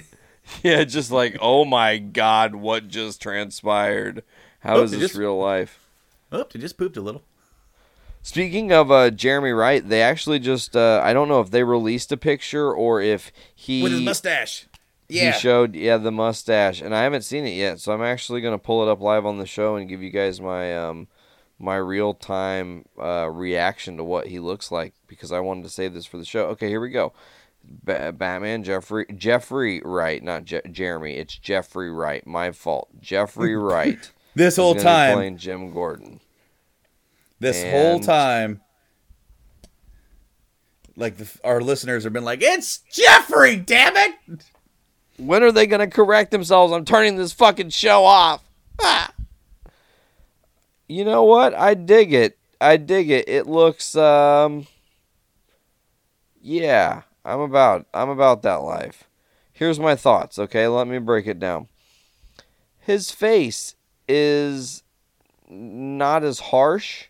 yeah, just like, oh my god, what just transpired? How Oh, is this just- real life? Oh, he just pooped a little. Speaking of uh, Jeremy Wright, they actually just uh, I don't know if they released a picture or if he With his mustache. Yeah. He showed yeah the mustache and I haven't seen it yet, so I'm actually gonna pull it up live on the show and give you guys my um my real time uh, reaction to what he looks like because I wanted to save this for the show. Okay, here we go. Ba- Batman Jeffrey Jeffrey Wright, not Je- Jeremy. It's Jeffrey Wright. My fault. Jeffrey Wright. This whole time, playing Jim Gordon. This whole time, like the, our listeners have been like, "It's Jeffrey, damn it!" When are they gonna correct themselves? I'm turning this fucking show off. Ah. You know what? I dig it. I dig it. It looks um Yeah, I'm about I'm about that life. Here's my thoughts, okay? Let me break it down. His face is not as harsh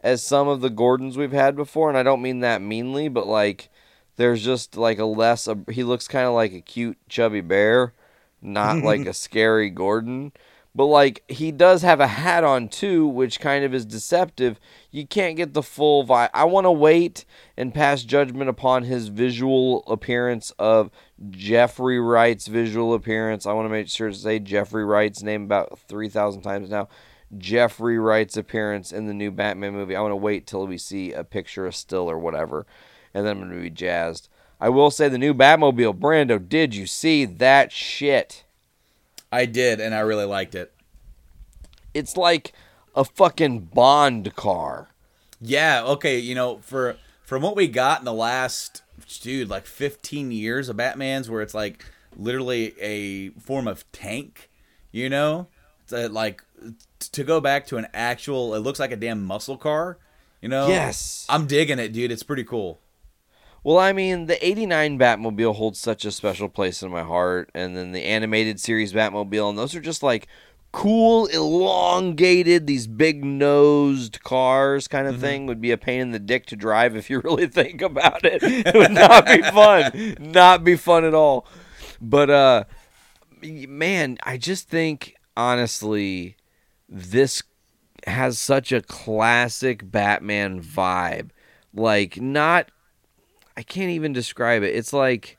as some of the Gordons we've had before, and I don't mean that meanly, but like there's just like a less he looks kind of like a cute chubby bear, not like a scary Gordon. But like he does have a hat on too, which kind of is deceptive. You can't get the full vibe. I want to wait and pass judgment upon his visual appearance of Jeffrey Wright's visual appearance. I want to make sure to say Jeffrey Wright's name about three thousand times now. Jeffrey Wright's appearance in the new Batman movie. I want to wait till we see a picture, a still, or whatever, and then I'm gonna be jazzed. I will say the new Batmobile, Brando. Did you see that shit? I did, and I really liked it. It's like a fucking Bond car. Yeah. Okay. You know, for from what we got in the last dude like 15 years of Batman's, where it's like literally a form of tank. You know, to, like to go back to an actual. It looks like a damn muscle car. You know. Yes. I'm digging it, dude. It's pretty cool. Well, I mean, the 89 Batmobile holds such a special place in my heart, and then the animated series Batmobile, and those are just like cool, elongated, these big nosed cars kind of Mm-hmm. thing would be a pain in the dick to drive if you really think about it. It would not be fun. Not be fun at all. But, uh, man, I just think, honestly, this has such a classic Batman vibe. Like, not I can't even describe it. It's like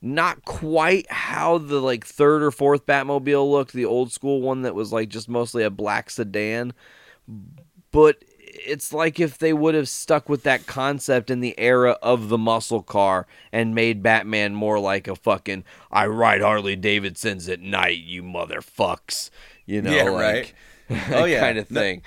not quite how the like third or fourth Batmobile looked, the old school one that was like just mostly a black sedan. But it's like if they would have stuck with that concept in the era of the muscle car and made Batman more like a fucking I ride Harley Davidsons at night, you motherfucks. You know, Yeah, like right. Oh, yeah. kind of No- thing.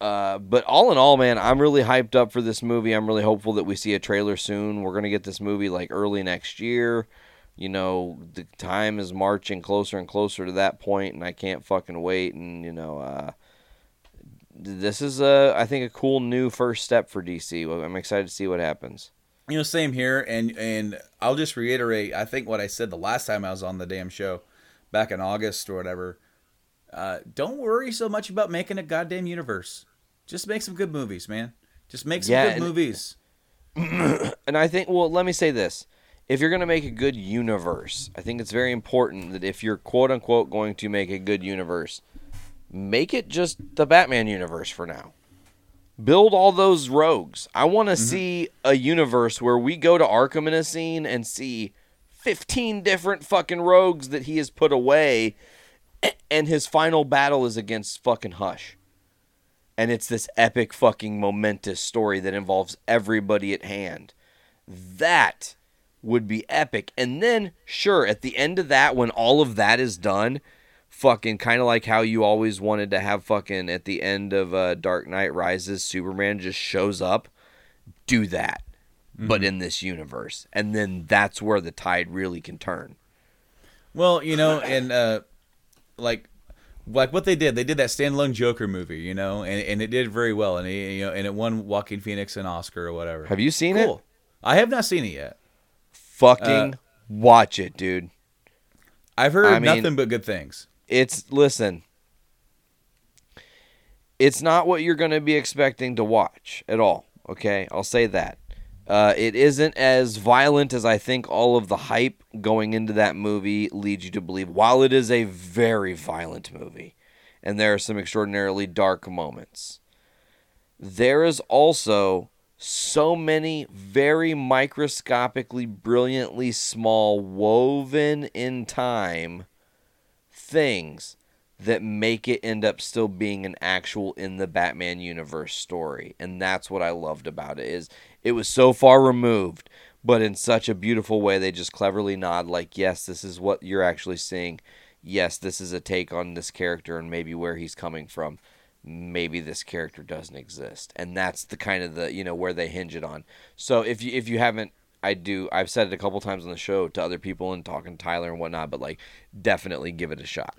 Uh, but all in all, man, I'm really hyped up for this movie. I'm really hopeful that we see a trailer soon. We're gonna get this movie like early next year. You know, the time is marching closer and closer to that point, and I can't fucking wait. And you know, uh, this is a, I think, a cool new first step for DC. I'm excited to see what happens. You know, same here, and and I'll just reiterate. I think what I said the last time I was on the damn show, back in August or whatever. Uh, don't worry so much about making a goddamn universe. Just make some good movies, man. Just make some Yeah, good and- movies. and I think, well, let me say this. If you're going to make a good universe, I think it's very important that if you're quote unquote going to make a good universe, make it just the Batman universe for now. Build all those rogues. I want to mm-hmm. see a universe where we go to Arkham in a scene and see 15 different fucking rogues that he has put away, and his final battle is against fucking Hush and it's this epic fucking momentous story that involves everybody at hand. That would be epic. And then, sure, at the end of that, when all of that is done, fucking kind of like how you always wanted to have fucking at the end of uh, Dark Knight Rises, Superman just shows up. Do that, but in this universe, and then that's where the tide really can turn. Well, you know, and uh, like like what they did, they did that standalone Joker movie, you know, and, and it did very well, and it, you know, and it won Joaquin Phoenix an Oscar or whatever. Have you seen cool. it? I have not seen it yet. Fucking watch it, dude. I've heard I mean- nothing but good things. It's listen it's not what you're going to be expecting to watch at all okay? I'll say that. Uh, it isn't as violent as i think all of the hype going into that movie leads you to believe. While it is a very violent movie and there are some extraordinarily dark moments there is also so many very microscopically brilliantly small woven in time things that make it end up still being an actual in the Batman universe story. And that's what I loved about it is it was so far removed, but in such a beautiful way they just cleverly nod like, "Yes, this is what you're actually seeing. Yes, this is a take on this character and maybe where he's coming from. Maybe this character doesn't exist." And that's the kind of the, you know, where they hinge it on. So if you if you haven't I do. I've said it a couple times on the show to other people and talking to Tyler and whatnot, but like, definitely give it a shot.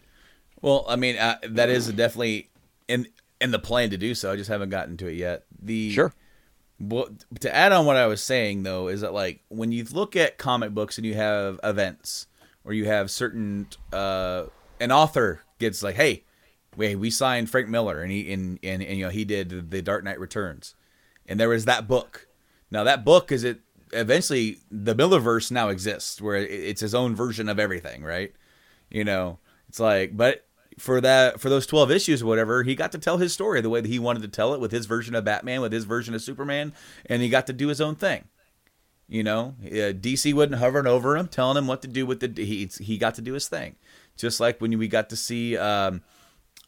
Well, I mean, uh, that is definitely, and in the plan to do so. I just haven't gotten to it yet. The Sure. Well, to add on what I was saying though is that like when you look at comic books and you have events or you have certain uh, an author gets like, hey, wait, we signed Frank Miller and he and, and and you know he did the Dark Knight Returns, and there was that book. Now that book is it eventually the Millerverse now exists where it's his own version of everything, right? You know, it's like, but for that for those 12 issues or whatever he got to tell his story the way that he wanted to tell it with his version of batman with his version of superman and he got to do his own thing. You know dc wasn't hovering over him telling him what to do with the he, he got to do his thing. Just like when we got to see um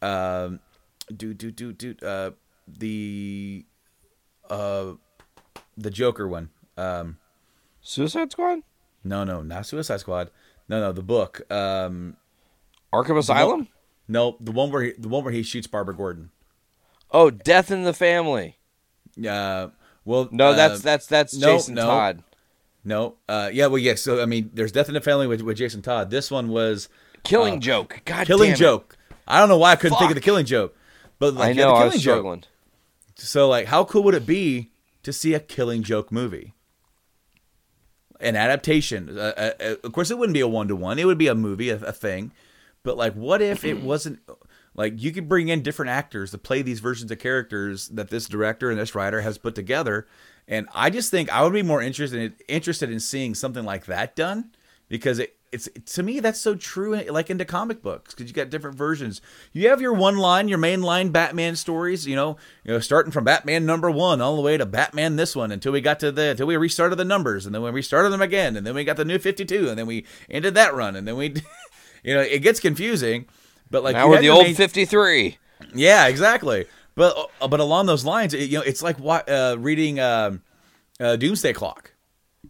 um do do do do uh the uh the joker one um Suicide Squad? no no not suicide squad no no the book um Arkham Asylum? no the one where he, the one where he shoots barbara gordon Oh, Death in the Family. Uh, well, No, uh, that's that's that's no, Jason no. Todd. No, uh, yeah, well, yeah. So I mean, there's Death in the Family with, with Jason Todd. This one was Killing uh, Joke. God Killing damn it. Joke. I don't know why I couldn't think of the Killing Joke, but like, I yeah, know the I Killing was Joke. struggling. So like, how cool would it be to see a Killing Joke movie? An adaptation. Uh, uh, uh, of course, it wouldn't be a one to one. It would be a movie, a, a thing. But like, what if it wasn't? Like, you could bring in different actors to play these versions of characters that this director and this writer has put together. And I just think I would be more interested in, interested in seeing something like that done because it, it's to me that's so true like into comic books because you got different versions you have your one line your main line batman stories you know you know starting from batman number one all the way to batman this one until we got to the until we restarted the numbers and then we restarted them again and then we got the new 52 and then we ended that run and then we you know it gets confusing but like now we're the old main- 53. yeah, exactly. But uh, but along those lines, it, you know, it's like what uh, reading um, uh, Doomsday Clock.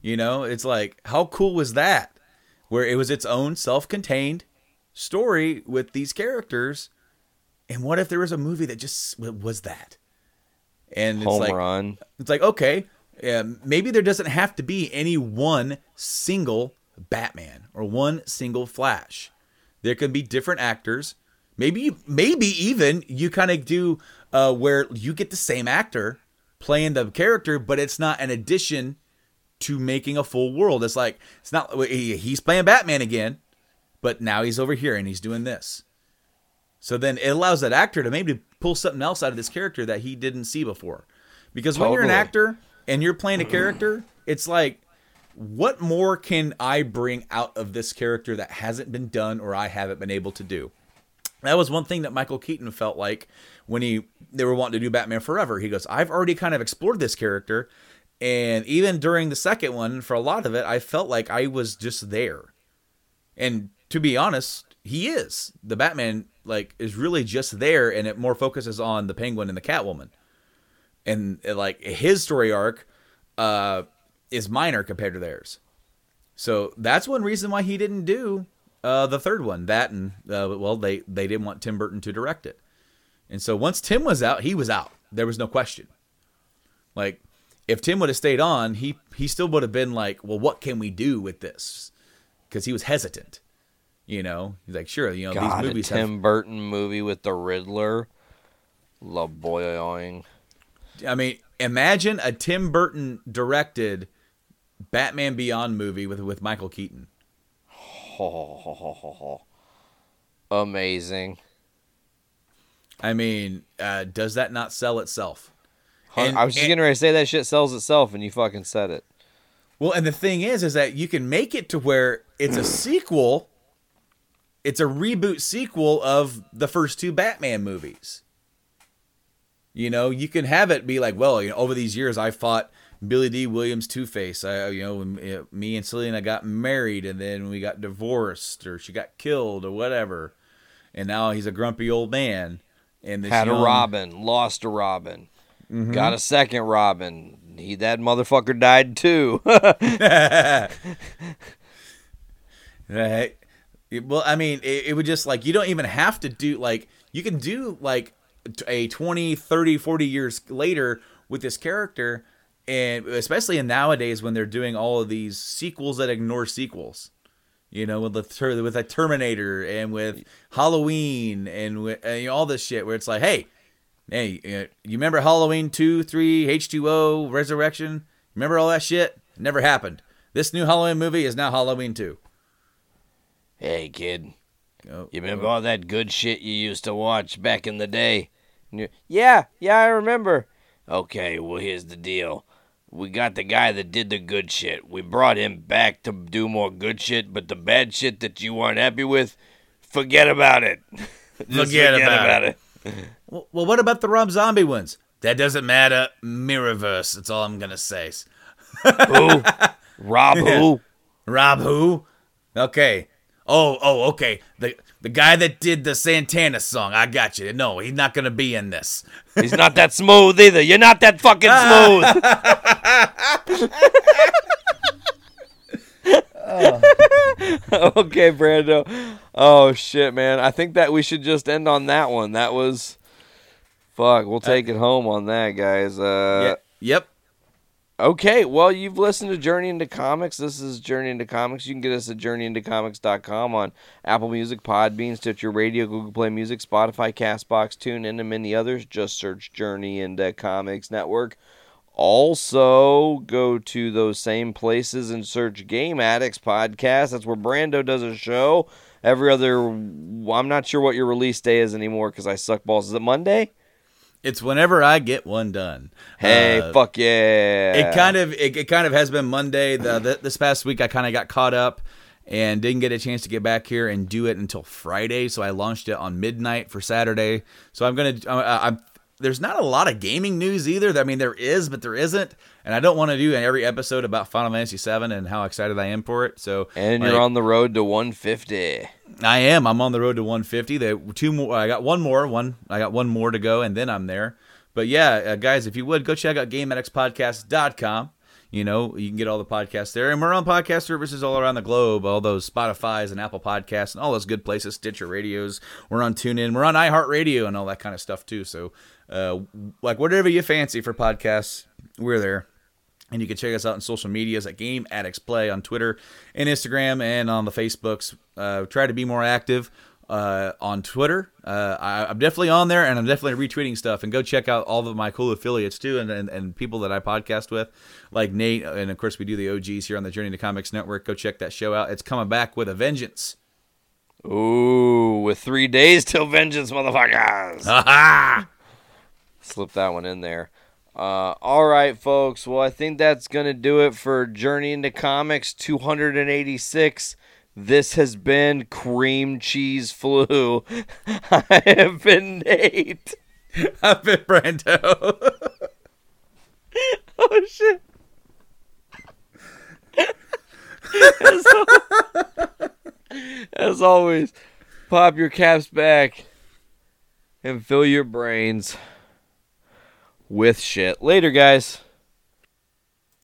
You know, it's like how cool was that? Where it was its own self-contained story with these characters, and what if there was a movie that just was that? And it's Home like run. it's like okay, um, maybe there doesn't have to be any one single Batman or one single Flash. There can be different actors. Maybe maybe even you kind of do uh, where you get the same actor playing the character, but it's not an addition to making a full world. It's like it's not he's playing Batman again, but now he's over here and he's doing this. So then it allows that actor to maybe pull something else out of this character that he didn't see before. Because when you're an actor and you're playing a character, it's like, what more can I bring out of this character that hasn't been done or I haven't been able to do? That was one thing that Michael Keaton felt like when he they were wanting to do Batman Forever. He goes, I've already kind of explored this character, and even during the second one, for a lot of it, I felt like I was just there. And to be honest, he is. The Batman like is really just there and it more focuses on the Penguin and the Catwoman. And like his story arc uh is minor compared to theirs. So that's one reason why he didn't do uh the third one. That and uh, well they they didn't want Tim Burton to direct it. And so once Tim was out, he was out. There was no question. Like if Tim would have stayed on, he he still would have been like, "Well, what can we do with this?" Cuz he was hesitant. You know, he's like, "Sure, you know, God, these a movies Tim Burton movie with the Riddler. La have I mean, imagine a Tim Burton directed Batman Beyond movie with with Michael Keaton. Amazing. I mean, uh, does that not sell itself? And- I was just and- getting ready to say that shit sells itself, and you fucking said it. Well, and the thing is, is that you can make it to where it's a sequel. It's a reboot sequel of the first two Batman movies. You know, you can have it be like, well, you know, over these years, I fought Billy Dee Williams Two Face. I, you know, me and Selina got married, and then we got divorced, or she got killed, or whatever. And now he's a grumpy old man. And this Had a Robin, lost a Robin, Mm-hmm. got a second Robin. He that motherfucker died too. Right. Well, I mean, it, it would just like you don't even have to do like you can do like a 20, 30, 40 years later with this character and especially in nowadays when they're doing all of these sequels that ignore sequels. You know, with the with a Terminator and with Halloween and with and, you know, all this shit where it's like, "Hey, Hey, uh, you remember Halloween 2, 3, H2O, Resurrection? Remember all that shit? It never happened. This new Halloween movie is now Halloween 2. Hey, kid. Oh, You remember all that good shit you used to watch back in the day? Yeah, yeah, I remember. Okay, well, here's the deal. We got the guy that did the good shit. We brought him back to do more good shit, but the bad shit that you weren't happy with, forget about it. Just Forget about it. Well, well, what about the Rob Zombie ones? That doesn't matter. Mirrorverse. That's all I'm gonna say. Who? Rob who? Rob who? Okay. Oh, oh, okay. The the guy that did the Santana song. I got you. No, he's not gonna be in this. He's not that smooth either. You're not that fucking smooth. okay, Brando. Oh shit, man. I think that we should just end on that one. That was fuck. We'll take it home on that, guys. Uh yeah. Yep. Okay, well, you've listened to Journey into Comics. This is Journey into Comics. You can get us at journeyintocomics.com on Apple Music, Podbean, Stitcher Radio, Google Play Music, Spotify, Castbox, TuneIn, and many others. Just search Journey into Comics Network. Also, go to those same places and search Game Addicts Podcast. That's where Brando does a show every other. I'm not sure what your release day is anymore because I suck balls. Is it Monday? It's whenever I get one done. Hey, Uh, fuck yeah! It kind of it, it kind of has been Monday. The, the this past week I kind of got caught up and didn't get a chance to get back here and do it until Friday. So I launched it on midnight for Saturday. So I'm gonna I'm there's not a lot of gaming news either. I mean there is, but there isn't. And I don't want to do every episode about Final Fantasy VII and how excited I am for it. So And like, you're on the road to 150. I am. I'm on the road to 150. The two more. I got one more. One. I got one more to go, and then I'm there. But yeah, uh, guys, if you would go check out GameAddictsPodcast.com. You know, you can get all the podcasts there, and we're on podcast services all around the globe. All those Spotify's and Apple Podcasts and all those good places. Stitcher Radios. We're on TuneIn. We're on iHeartRadio and all that kind of stuff too. So, uh, like whatever you fancy for podcasts, we're there. And you can check us out on social medias at Game Addicts Play on Twitter and Instagram and on the Facebooks. Uh, try to be more active uh, on Twitter. Uh, I, I'm definitely on there and I'm definitely retweeting stuff. And go check out all of my cool affiliates too and, and, and people that I podcast with, like Nate. And of course, we do the OGs here on the Journey to Comics Network. Go check that show out. It's coming back with a vengeance. Ooh, with three days till vengeance, motherfuckers. Ha Slip that one in there. Uh, all right, folks. Well, I think that's going to do it for Journey into Comics 286. This has been Cream Cheese Flu. I have been Nate. I've been Brando. Oh, shit. as, as always, pop your caps back and fill your brains with shit. Later, guys.